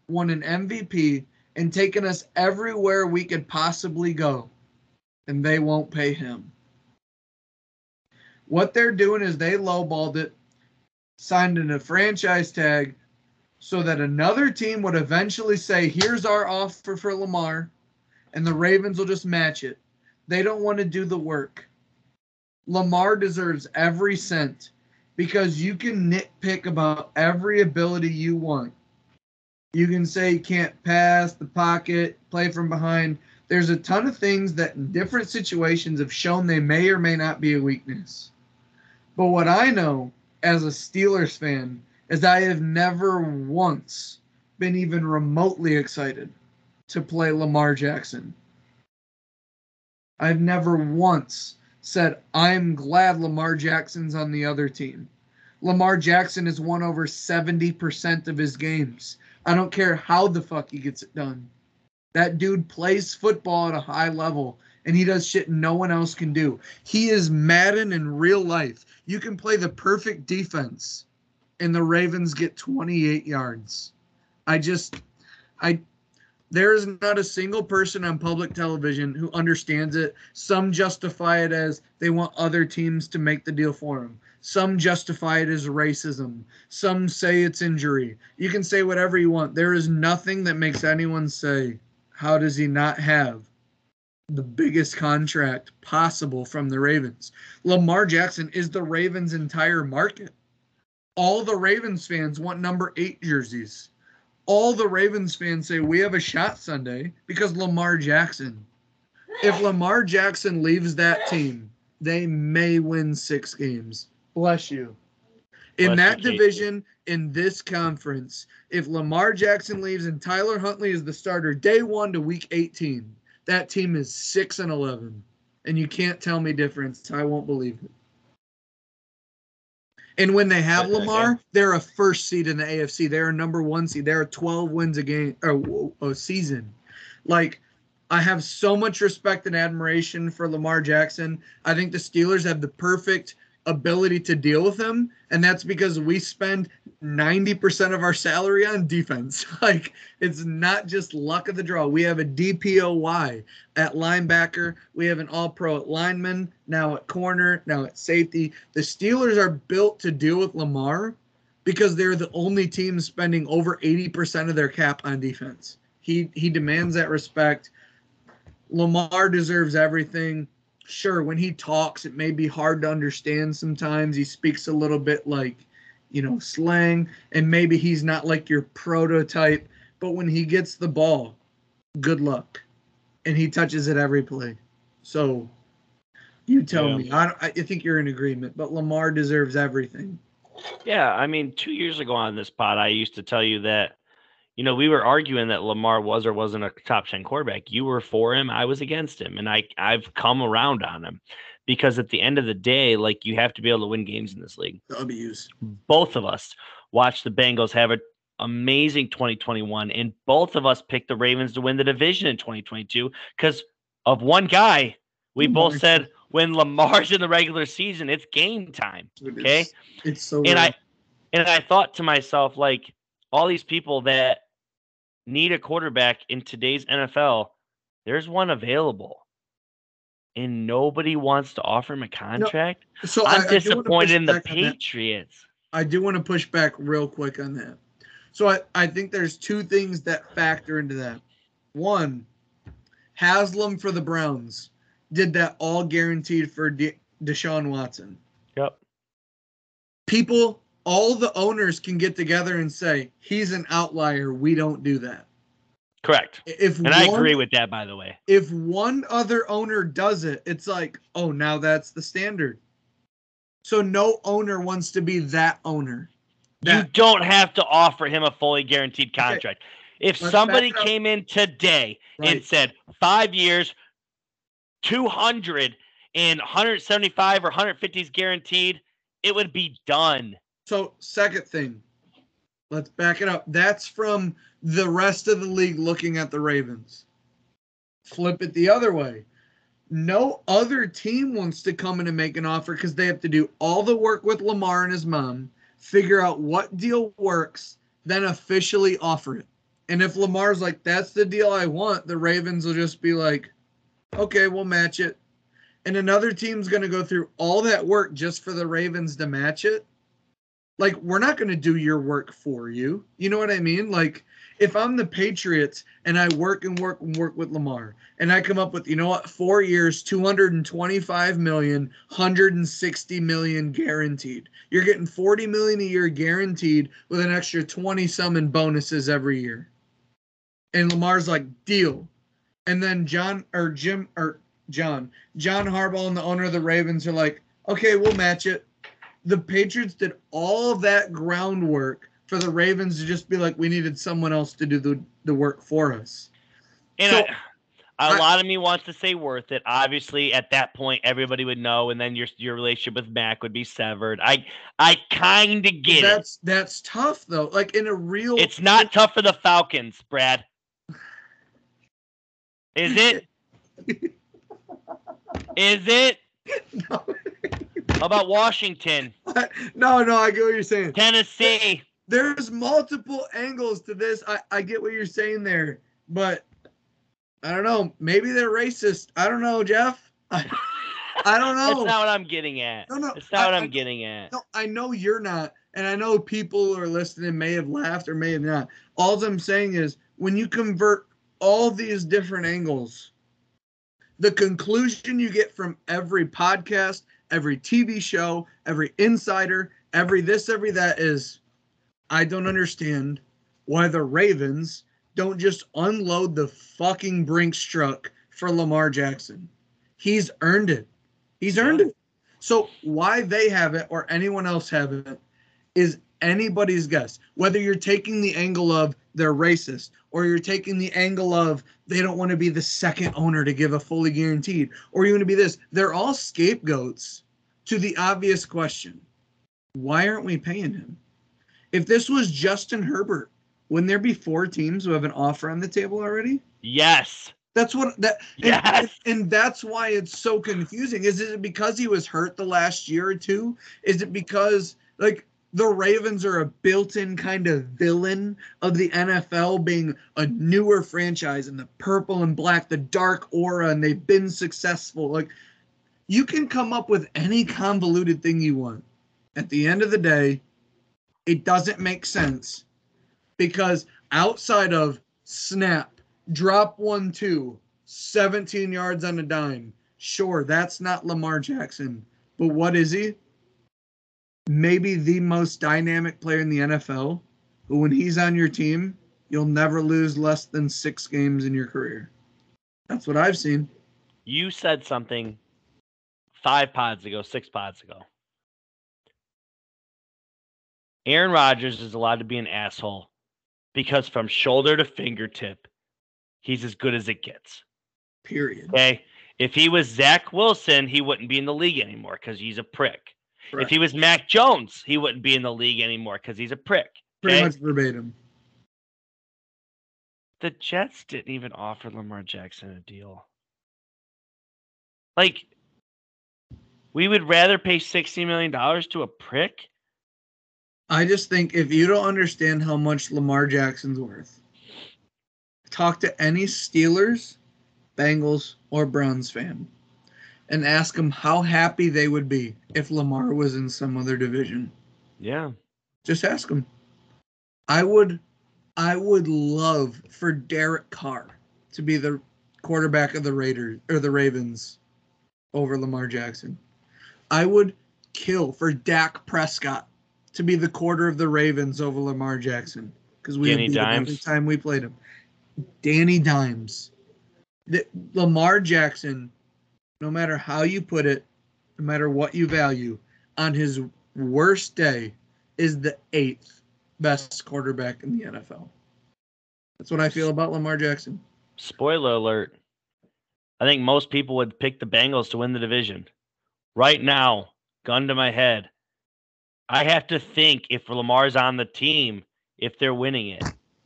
won an MVP, and taken us everywhere we could possibly go, and they won't pay him? What they're doing is they lowballed it, signed in a franchise tag so that another team would eventually say, Here's our offer for Lamar, and the Ravens will just match it. They don't want to do the work. Lamar deserves every cent because you can nitpick about every ability you want. You can say he can't pass the pocket, play from behind. There's a ton of things that in different situations have shown they may or may not be a weakness. But what I know as a Steelers fan is I have never once been even remotely excited to play Lamar Jackson. I've never once said, I'm glad Lamar Jackson's on the other team. Lamar Jackson has won over 70% of his games. I don't care how the fuck he gets it done. That dude plays football at a high level and he does shit no one else can do. He is Madden in real life. You can play the perfect defense and the Ravens get 28 yards. I just I there is not a single person on public television who understands it. Some justify it as they want other teams to make the deal for them. Some justify it as racism. Some say it's injury. You can say whatever you want. There is nothing that makes anyone say, how does he not have the biggest contract possible from the Ravens? Lamar Jackson is the Ravens' entire market. All the Ravens fans want number eight jerseys all the Ravens fans say we have a shot Sunday because Lamar Jackson. If Lamar Jackson leaves that team, they may win six games. Bless you. In
Bless
that
you, Casey.
division, in this conference, if Lamar Jackson leaves and Tyler Huntley is the starter day one to week 18, that team is 6 and 11. And you can't tell me difference. I won't believe it. And when they have. Lamar, they're a first seed in the AFC. They're a number one seed. They're 12 wins a game or a season. Like, I have so much respect and admiration for Lamar Jackson. I think the Steelers have the perfect ability to deal with him, and that's because we spend 90% of our salary on defense. [laughs] Like, it's not just luck of the draw. We have a DPOY at linebacker, we have an all pro at lineman, now at corner, now at safety. The Steelers are built to deal with Lamar because they're the only team spending over 80% of their cap on defense. He he demands that respect. Lamar deserves everything. Sure, when he talks, it may be hard to understand sometimes. He speaks a little bit like, you know, slang, and maybe he's not like your prototype, but when he gets the ball, good luck. And he touches it every play. So you tell
Yeah.
me. I, don't- I think you're in agreement, but Lamar deserves everything.
Yeah, I mean, two years ago on this pod, I used to tell you that, you know, we were arguing that Lamar was or wasn't a top ten quarterback. You were for him, I was against him, and I I've come around on him because at the end of the day, like you have to be able to win games in this league.
W's.
Both of us watched the Bengals have an amazing 2021, and both of us picked the Ravens to win the division in 2022 because of one guy. We both said when Lamar's in the regular season, it's game time. Okay.
It's, it's so
and
real.
I and I thought to myself, like all these people that need a quarterback in today's NFL, there's one available. and nobody wants to offer him a contract.
So I-
I'm
I
disappointed in the
back on that.
Patriots.
I do want to push back real quick on that. So I, I think there's two things that factor into that. One, Haslam for the Browns did that all guaranteed for De- Deshaun Watson.
Yep.
People, all the owners can get together and say, he's an outlier. We don't do that.
Correct.
If
And I agree with that, by the way.
if one other owner does it, it's like, oh, now that's the standard. So no owner wants to be that owner.
You don't have to offer him a fully guaranteed contract. If
Let's
somebody came in today and said five years, 200 and 175 or 150 is guaranteed, it would be done.
So, second thing, let's back it up. That's from the rest of the league looking at the Ravens. Flip it the other way. No other team wants to come in and make an offer because they have to do all the work with Lamar and his mom, figure out what deal works, then officially offer it. And if Lamar's like, that's the deal I want, the Ravens will just be like, okay, we'll match it. And another team's going to go through all that work just for the Ravens to match it like we're not going to do your work for you. You know what I mean? Like if I'm the Patriots and I work and work and work with Lamar and I come up with, you know what, 4 years, 225 million, 160 million guaranteed. You're getting 40 million a year guaranteed with an extra 20 some in bonuses every year. And Lamar's like, "Deal." And then John or Jim or John, John Harbaugh and the owner of the Ravens are like, "Okay, we'll match it." The Patriots did all that groundwork for the Ravens to just be like, we needed someone else to do the, the work for us.
And
So,
I, a
I-
lot of me wants to say worth it. Obviously, at that point, everybody would know, and then your your relationship with Mac would be severed. I I kind of get it.
that's that's tough though. Like in a real
It's not tough for the Falcons, Brad. Is it? [laughs] Is it?
no, [laughs]
How about Washington, [laughs]
no, no, I get what you're saying.
Tennessee?
There's multiple angles to this. I, I get what you're saying there, but I don't know. Maybe they're racist. I don't know, Jeff. I, [laughs] I don't know.
That's not what I'm getting at.
No, no,
That's not what
I-
I'm
I-
getting at.
No, I know you're not, and I know people who are listening may have laughed or may have not. All I'm saying is when you convert all these different angles, the conclusion you get from every podcast, every TV show, every insider, every this, every that is I don't understand why the Ravens don't just unload the fucking Brinks truck for Lamar Jackson. He's earned it. He's earned it. So why they have it or anyone else have it is anybody's guess. Whether you're taking the angle of they're racist or you're taking the angle of they don't want to be the second owner to give a fully guaranteed or you want to be this, they're all scapegoats to the obvious question. Why aren't we paying him? If this was Justin Herbert, wouldn't there be four teams who have an offer on the table already?
Yes.
That's what that and,
Yes.
and that's why it's so confusing. Is it because he was hurt the last year or two? Is it because like the Ravens are a built-in kind of villain of the NFL being a newer franchise and the purple and black, the dark aura, and they've been successful. Like you can come up with any convoluted thing you want. At the end of the day, it doesn't make sense because outside of snap, drop one, two, 17 yards on a dime, sure, that's not Lamar Jackson, but what is he? Maybe the most dynamic player in the NFL, who when he's on your team, you'll never lose less than six games in your career. That's what I've seen.
You said something five pods ago, six pods ago. Aaron Rodgers is allowed to be an asshole because from shoulder to fingertip, he's as good as it gets.
Period.
Okay. If he was Zach Wilson, he wouldn't be in the league anymore because he's a prick. If he was Mac Jones, he wouldn't be in the league anymore because he's a prick.
Pretty
okay?
much verbatim.
The Jets didn't even offer Lamar Jackson a deal. Like, we would rather pay $60 million to a prick?
I just think if you don't understand how much Lamar Jackson's worth, talk to any Steelers, Bengals, or Browns fan. And ask them how happy they would be if Lamar was in some other division.
Yeah.
Just ask them. I would I would love for Derek Carr to be the quarterback of the Raiders or the Ravens over Lamar Jackson. I would kill for Dak Prescott to be the quarter of the Ravens over Lamar Jackson because we
Danny
beat him every time we played him. Danny Dimes. The, Lamar Jackson, no matter how you put it, no matter what you value, on his worst day, is the eighth best quarterback in the NFL. That's what I feel about Lamar Jackson.
Spoiler alert. I think most people would pick the Bengals to win the division. Right now, gun to my head, I have to think if Lamar's on the team, if they're winning it.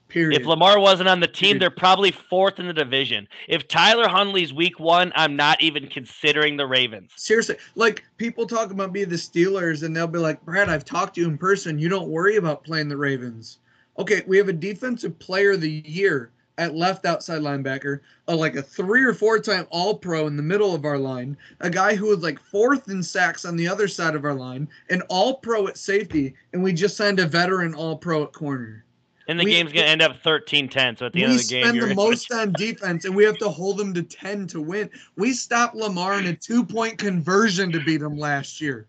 Period.
If Lamar wasn't on the team,
Period.
they're probably fourth in the division. If Tyler Huntley's week one, I'm not even considering the Ravens.
Seriously, like people talk about being the Steelers, and they'll be like, Brad, I've talked to you in person. You don't worry about playing the Ravens. Okay, we have a defensive player of the year at left outside linebacker, a, like a three or four time All Pro in the middle of our line, a guy who was like fourth in sacks on the other side of our line, an All Pro at safety, and we just signed a veteran All Pro at corner.
And the
We-
game's going to end up 13 10. So at the end of the game,
we
spend
the most on defense, and we have to hold them to 10 to win. We stopped Lamar in a two point conversion to beat him last year.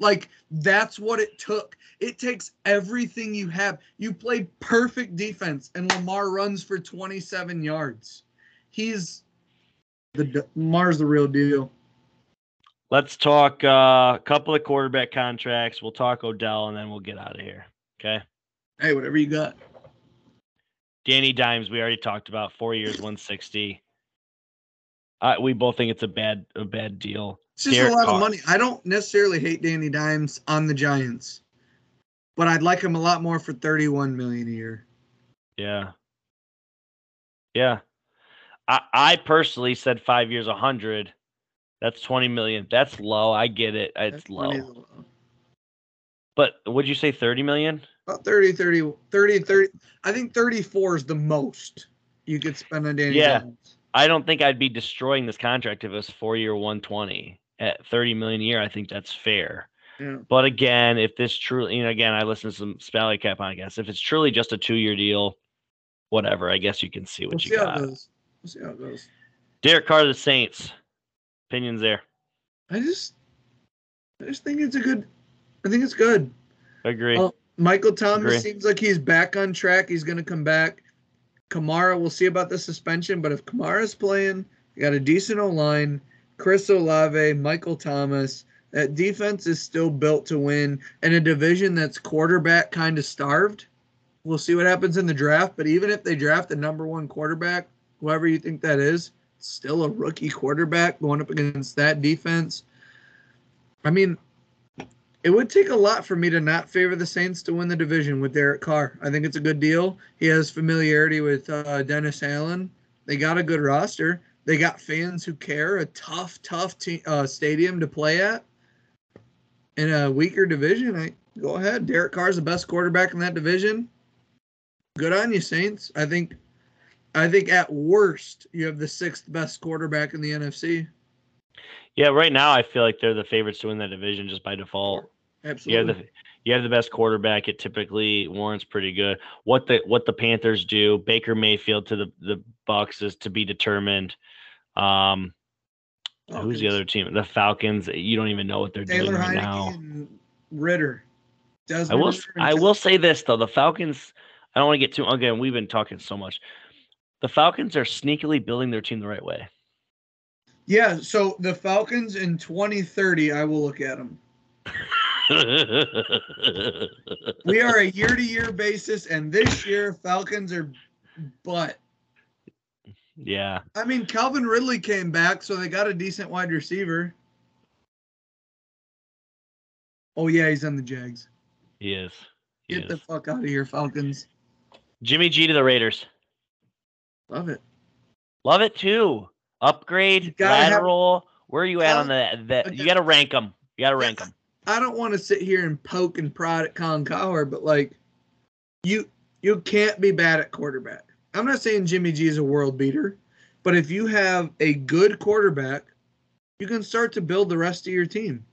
Like, that's what it took. It takes everything you have. You play perfect defense, and Lamar runs for 27 yards. He's the Lamar's the real deal.
Let's talk uh, a couple of quarterback contracts. We'll talk Odell, and then we'll get out of here. Okay.
Hey, whatever you got.
Danny Dimes, we already talked about four years, 160. Uh, we both think it's a bad a bad deal.
It's just
Derek
a lot
Carr.
of money. I don't necessarily hate Danny Dimes on the Giants, but I'd like him a lot more for 31 million a year.
Yeah. Yeah. I, I personally said five years, a hundred. That's twenty million. That's low. I get it. It's
That's
low. But would you say thirty million?
About 30, 30, 30, 30. I think 34 is the most you could spend on Danny
Yeah.
Dimes.
I don't think I'd be destroying this contract if it was four year, one twenty at thirty million a year. I think that's fair.
Yeah.
But again, if this truly, you know, again, I listen to some Spally Cap on, I guess. If it's truly just a two year deal, whatever. I guess you can see what
We'll
you
see how
got.
it goes. We'll see how it goes.
Derek Carr, the Saints. Opinions there.
I just, I just think it's a good. I think it's good.
I agree.
Oh, Michael Thomas
Agree.
seems like he's back on track. He's going to come back. Kamara, we'll see about the suspension, but if Kamara's playing, you got a decent O line. Chris Olave, Michael Thomas. That defense is still built to win in a division that's quarterback kind of starved. We'll see what happens in the draft, but even if they draft the number one quarterback, whoever you think that is, still a rookie quarterback going up against that defense. I mean, it would take a lot for me to not favor the Saints to win the division with Derek Carr. I think it's a good deal. He has familiarity with uh, Dennis Allen. They got a good roster. They got fans who care. A tough, tough te- uh, stadium to play at. In a weaker division, I go ahead. Derek Carr's the best quarterback in that division. Good on you, Saints. I think, I think at worst you have the sixth best quarterback in the NFC.
Yeah, right now I feel like they're the favorites to win that division just by default. You
Absolutely.
have the you have the best quarterback. It typically warrants pretty good. What the what the Panthers do, Baker Mayfield to the the Bucs is to be determined. Um, who's the other team? The Falcons. You don't even know what they're
Taylor
doing right now.
and Ridder.
I will.
Ridder
I will say this though: the Falcons. I don't want to get too. Again, we've been talking so much. The Falcons are sneakily building their team the right way.
Yeah, so the Falcons in 2030, I will look at them. [laughs] [laughs] We are a year to year basis, and this year, Falcons are but.
yeah,
I mean, Calvin Ridley came back, so they got a decent wide receiver. Oh, yeah, he's on the Jags.
he is. He
Get
is.
the fuck out of here, Falcons.
Jimmy G to the Raiders.
Love it.
Love it too. Upgrade,
gotta have-
lateral. Where are you at
Well,
on the? the you got to rank them. You got to rank them.
I don't want to sit here and poke and prod at Colin Cowherd, but like, you you can't be bad at quarterback. I'm not saying Jimmy G is a world beater, but if you have a good quarterback you can start to build the rest of your team.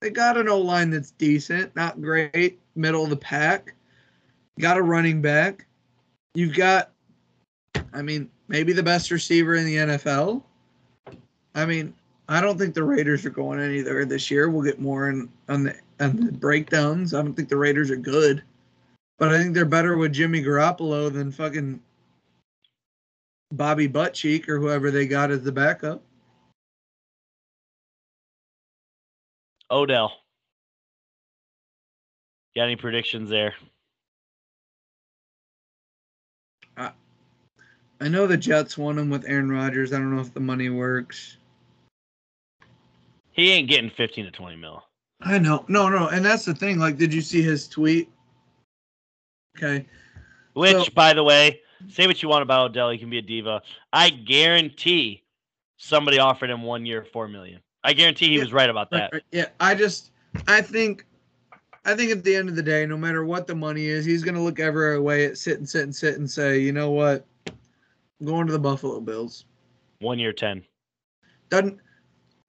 They got an O line that's decent, not great, middle of the pack. Got a running back. You've got, I mean, maybe the best receiver in the NFL. I mean, I don't think the Raiders are going anywhere this year. We'll get more in, on the on the breakdowns. I don't think the Raiders are good, but I think they're better with Jimmy Garoppolo than fucking Bobby Buttcheek or whoever they got as the backup.
Odell. Got any predictions there?
I know the Jets won them with Aaron Rodgers. I don't know if the money works.
He ain't getting 15 to 20 mil.
I know. No, no. And that's the thing. Like, did you see his tweet? Okay.
Which,
So-
by the way, say what you want about Odell, he can be a diva. I guarantee somebody offered him one year, four million. I guarantee he
Yeah,
was right about
Right,
that.
right. Yeah. I just, I think, I think at the end of the day, no matter what the money is, he's going to look every way at sit and sit and sit and say, you know what? I'm going to the Buffalo Bills.
One year, 10.
Doesn't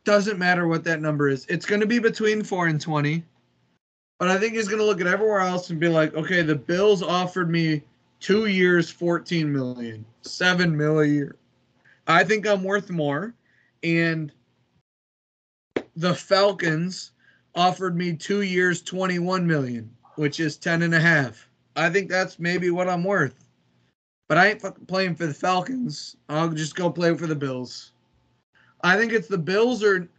doesn't matter what that number is. It's going to be between four and twenty. But I think he's going to look at everywhere else and be like, okay, the Bills offered me two years, fourteen million, seven mil a year. I think I'm worth more, and the Falcons offered me two years, twenty-one million, which is ten and a half. I think that's maybe what I'm worth. But I ain't fucking playing for the Falcons. I'll just go play for the Bills. I think it's the Bills or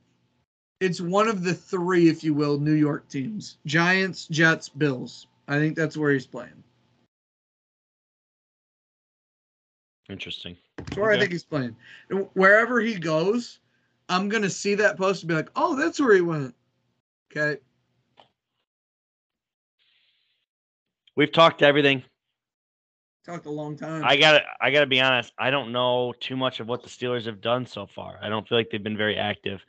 it's one of the three, if you will, New York teams. Giants, Jets, Bills. I think that's where he's playing.
Interesting.
That's where I think he's playing. Wherever he goes, I'm gonna see that post and be like, oh, that's where he went. Okay.
We've talked everything.
Talked a long time.
I gotta I gotta be honest. I don't know too much of what the Steelers have done so far. I don't feel like they've been very active.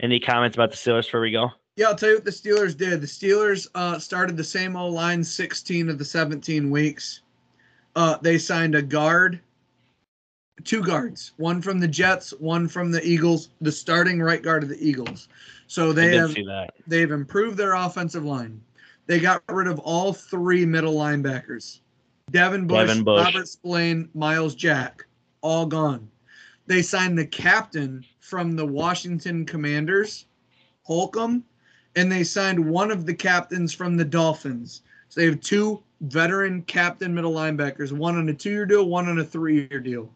Any comments about the Steelers before we go?
Yeah, I'll tell you what the Steelers did. The Steelers uh, started the same old line 16 of the 17 weeks. Uh, they signed a guard, two guards, one from the Jets, one from the Eagles, the starting right guard of the Eagles. So they have they've improved their offensive line. They got rid of all three middle linebackers. Devin Bush,
Devin Bush.
Robert Spillane, Myles Jack, all gone. They signed the captain from the Washington Commanders, Holcomb, and they signed one of the captains from the Dolphins. So they have two veteran captain middle linebackers, one on a two-year deal, one on a three-year deal.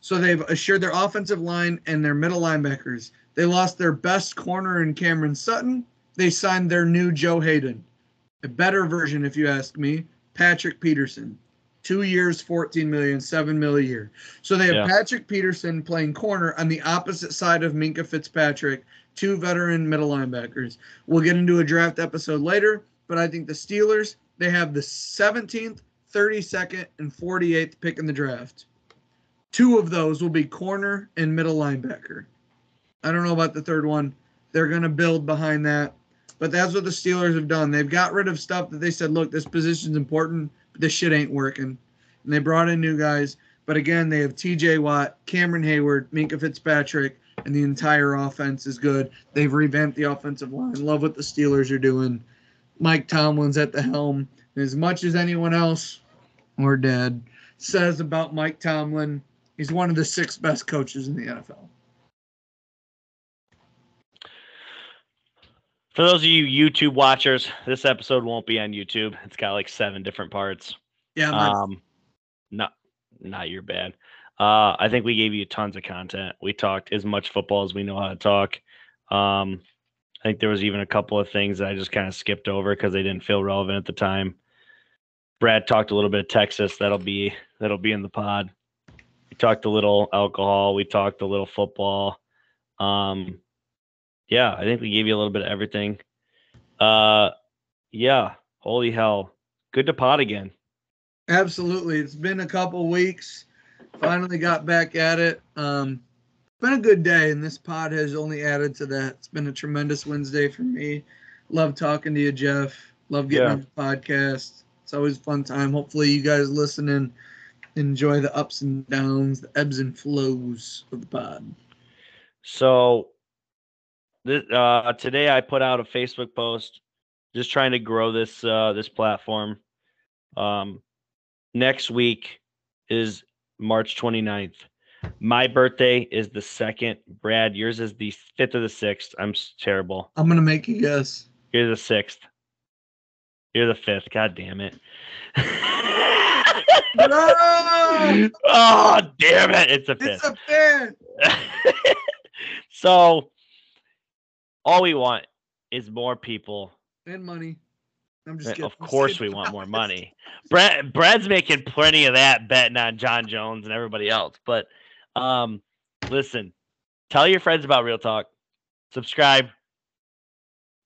So they've assured their offensive line and their middle linebackers. They lost their best corner in Cameron Sutton. They signed their new Joe Haden, a better version, if you ask me, Patrick Peterson. Two years, 14 million, seven mil a year. So they have
Yeah.
Patrick Peterson playing corner on the opposite side of Minkah Fitzpatrick, two veteran middle linebackers. We'll get into a draft episode later, but I think the Steelers, they have the 17th, 32nd, and 48th pick in the draft. Two of those will be corner and middle linebacker. I don't know about the third one. They're going to build behind that. But that's what the Steelers have done. They've got rid of stuff that they said, look, this position's important, but this shit ain't working. And they brought in new guys. But again, they have TJ Watt, Cameron Heyward, Minkah Fitzpatrick, and the entire offense is good. They've revamped the offensive line. Love what the Steelers are doing. Mike Tomlin's at the helm. And as much as anyone else or dead says about Mike Tomlin, he's one of the six best coaches in the NFL.
For those of you YouTube watchers, this episode won't be on YouTube. It's got like seven different parts.
Yeah,
Um, not not your bad. Uh, I think we gave you tons of content. We talked as much football as we know how to talk. Um, I think there was even a couple of things that I just kind of skipped over because they didn't feel relevant at the time. Brad talked a little bit of Texas. That'll be that'll be in the pod. We talked a little alcohol. We talked a little football. Um, yeah, I think we gave you a little bit of everything. Uh, yeah, holy hell, good to pod again.
Absolutely. It's been a couple weeks. Finally got back at it. Um, been a good day, and this pod has only added to that. It's been a tremendous Wednesday for me. Love talking to you, Jeff. Love getting
Yeah.
on the podcast. It's always a fun time. Hopefully, you guys listening enjoy the ups and downs, the ebbs and flows of the pod.
So This, uh, today I put out a Facebook post, just trying to grow this uh, this platform. Um, next week is March 29th. My birthday is the second. Brad, yours is the fifth or the sixth. I'm terrible.
I'm gonna make you guess.
You're the sixth. You're the fifth. God damn it.
No! [laughs]
oh damn it! It's a fifth.
It's a fan.
so all we want is more people.
And money. I'm just kidding.
Of course, we [laughs] want more money. Brad, Brad's making plenty of that betting on Jon Jones and everybody else. But um, listen, tell your friends about Real Talk. Subscribe,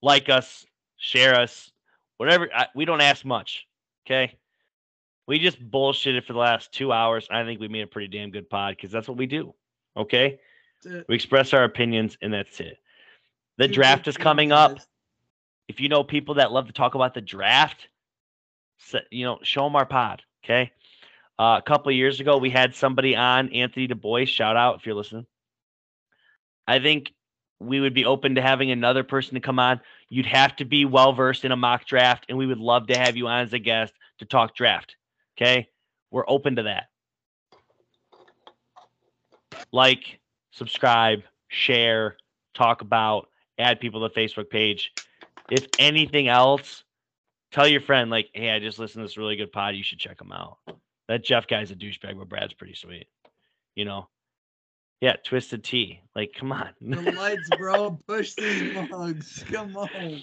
like us, share us, whatever. I, we don't ask much. Okay. We just bullshitted for the last two hours. I think we made a pretty damn good pod because that's what we do. Okay. We express our opinions and that's it. The draft is coming up if you know people that love to talk about the draft, you know, show them our pod. Okay. Uh, a couple of years ago, we had somebody on, Anthony Du Bois. Shout out if you're listening. I think we would be open to having another person to come on. You'd have to be well versed in a mock draft, and we would love to have you on as a guest to talk draft. Okay. We're open to that. Like, subscribe, share, talk about, add people to the Facebook page if anything else, tell your friend like, "Hey, I just listened to this really good pod. You should check him out." That Jeff guy's a douchebag, but Brad's pretty sweet. You know? Yeah, Twisted Tea. Like, come on.
The lights, bro. Push these mugs. Come on.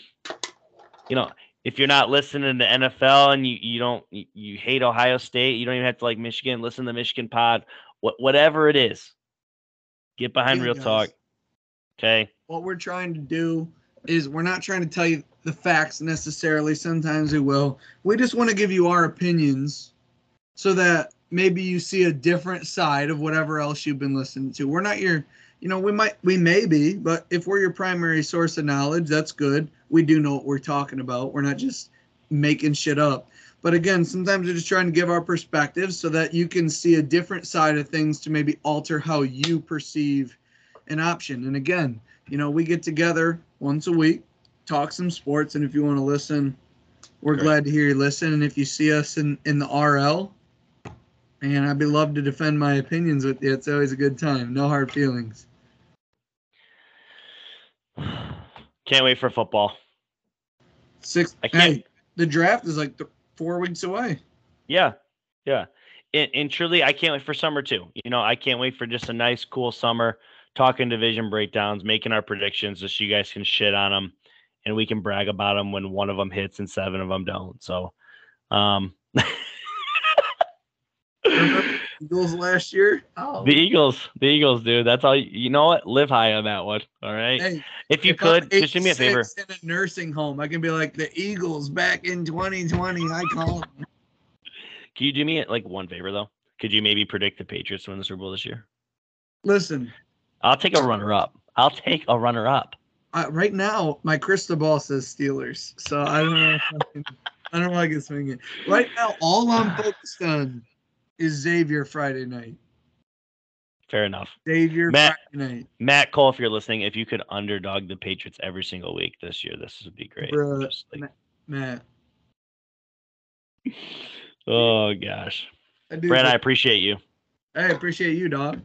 you know, if you're not listening to NFL and you you don't you, you hate Ohio State, you don't even have to like Michigan. Listen to the Michigan pod. What whatever it is, get behind
Yeah,
Real
guys.
Talk. Okay.
What we're trying to do is we're not trying to tell you the facts necessarily. Sometimes we will. We just want to give you our opinions so that maybe you see a different side of whatever else you've been listening to. We're not your, you know, we might, we may be, but if we're your primary source of knowledge, that's good. We do know what we're talking about. We're not just making shit up. But again, sometimes we're just trying to give our perspective so that you can see a different side of things to maybe alter how you perceive an option. And again, you know, we get together once a week, talk some sports, and if you want to listen, we're
Great.
glad to hear you listen. And if you see us in in the RL, man, I'd be love to defend my opinions with you. It's always a good time. No hard feelings. [sighs]
Can't wait for football.
Six.
I can't-
Hey, the draft is like th- four weeks away.
Yeah, yeah. And, and truly, I can't wait for summer too. You know, I can't wait for just a nice, cool summer, talking division breakdowns, making our predictions, just so you guys can shit on them, and we can brag about them when one of them hits and seven of them don't. So, um, [laughs]
Eagles last year. Oh,
the Eagles, the Eagles, dude. That's all. You know what? Live high on that one. All right.
hey,
if you
if
could, just do me a favor.
In a nursing home, I can be like the Eagles back in 2020. I call them.
Can you do me like one favor though? Could you maybe predict the Patriots win the Super Bowl this year?
Listen,
I'll take a runner up. I'll take a runner up.
I, right now my crystal ball says Steelers, so I don't know. If I, can, I don't know if I can swing it. Right now, all I'm focused on is Xavier Friday night.
Fair enough.
Xavier
Matt-
Friday night.
Matt Cole, if you're listening, if you could underdog the Patriots every single week this year, this would be great.
Bruh,
Just like-
Matt,
oh gosh,
I do.
Brad, I appreciate you.
I appreciate you, dog.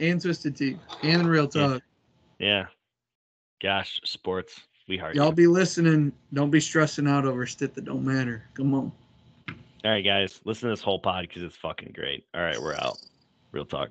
And Twisted Tea and Real
Yeah.
Talk.
Yeah, gosh, sports, we heart
Y'all
you.
be listening. Don't be stressing out over shit that don't matter. Come on.
All right, guys, listen to this whole pod because it's fucking great. All right, we're out. Real talk.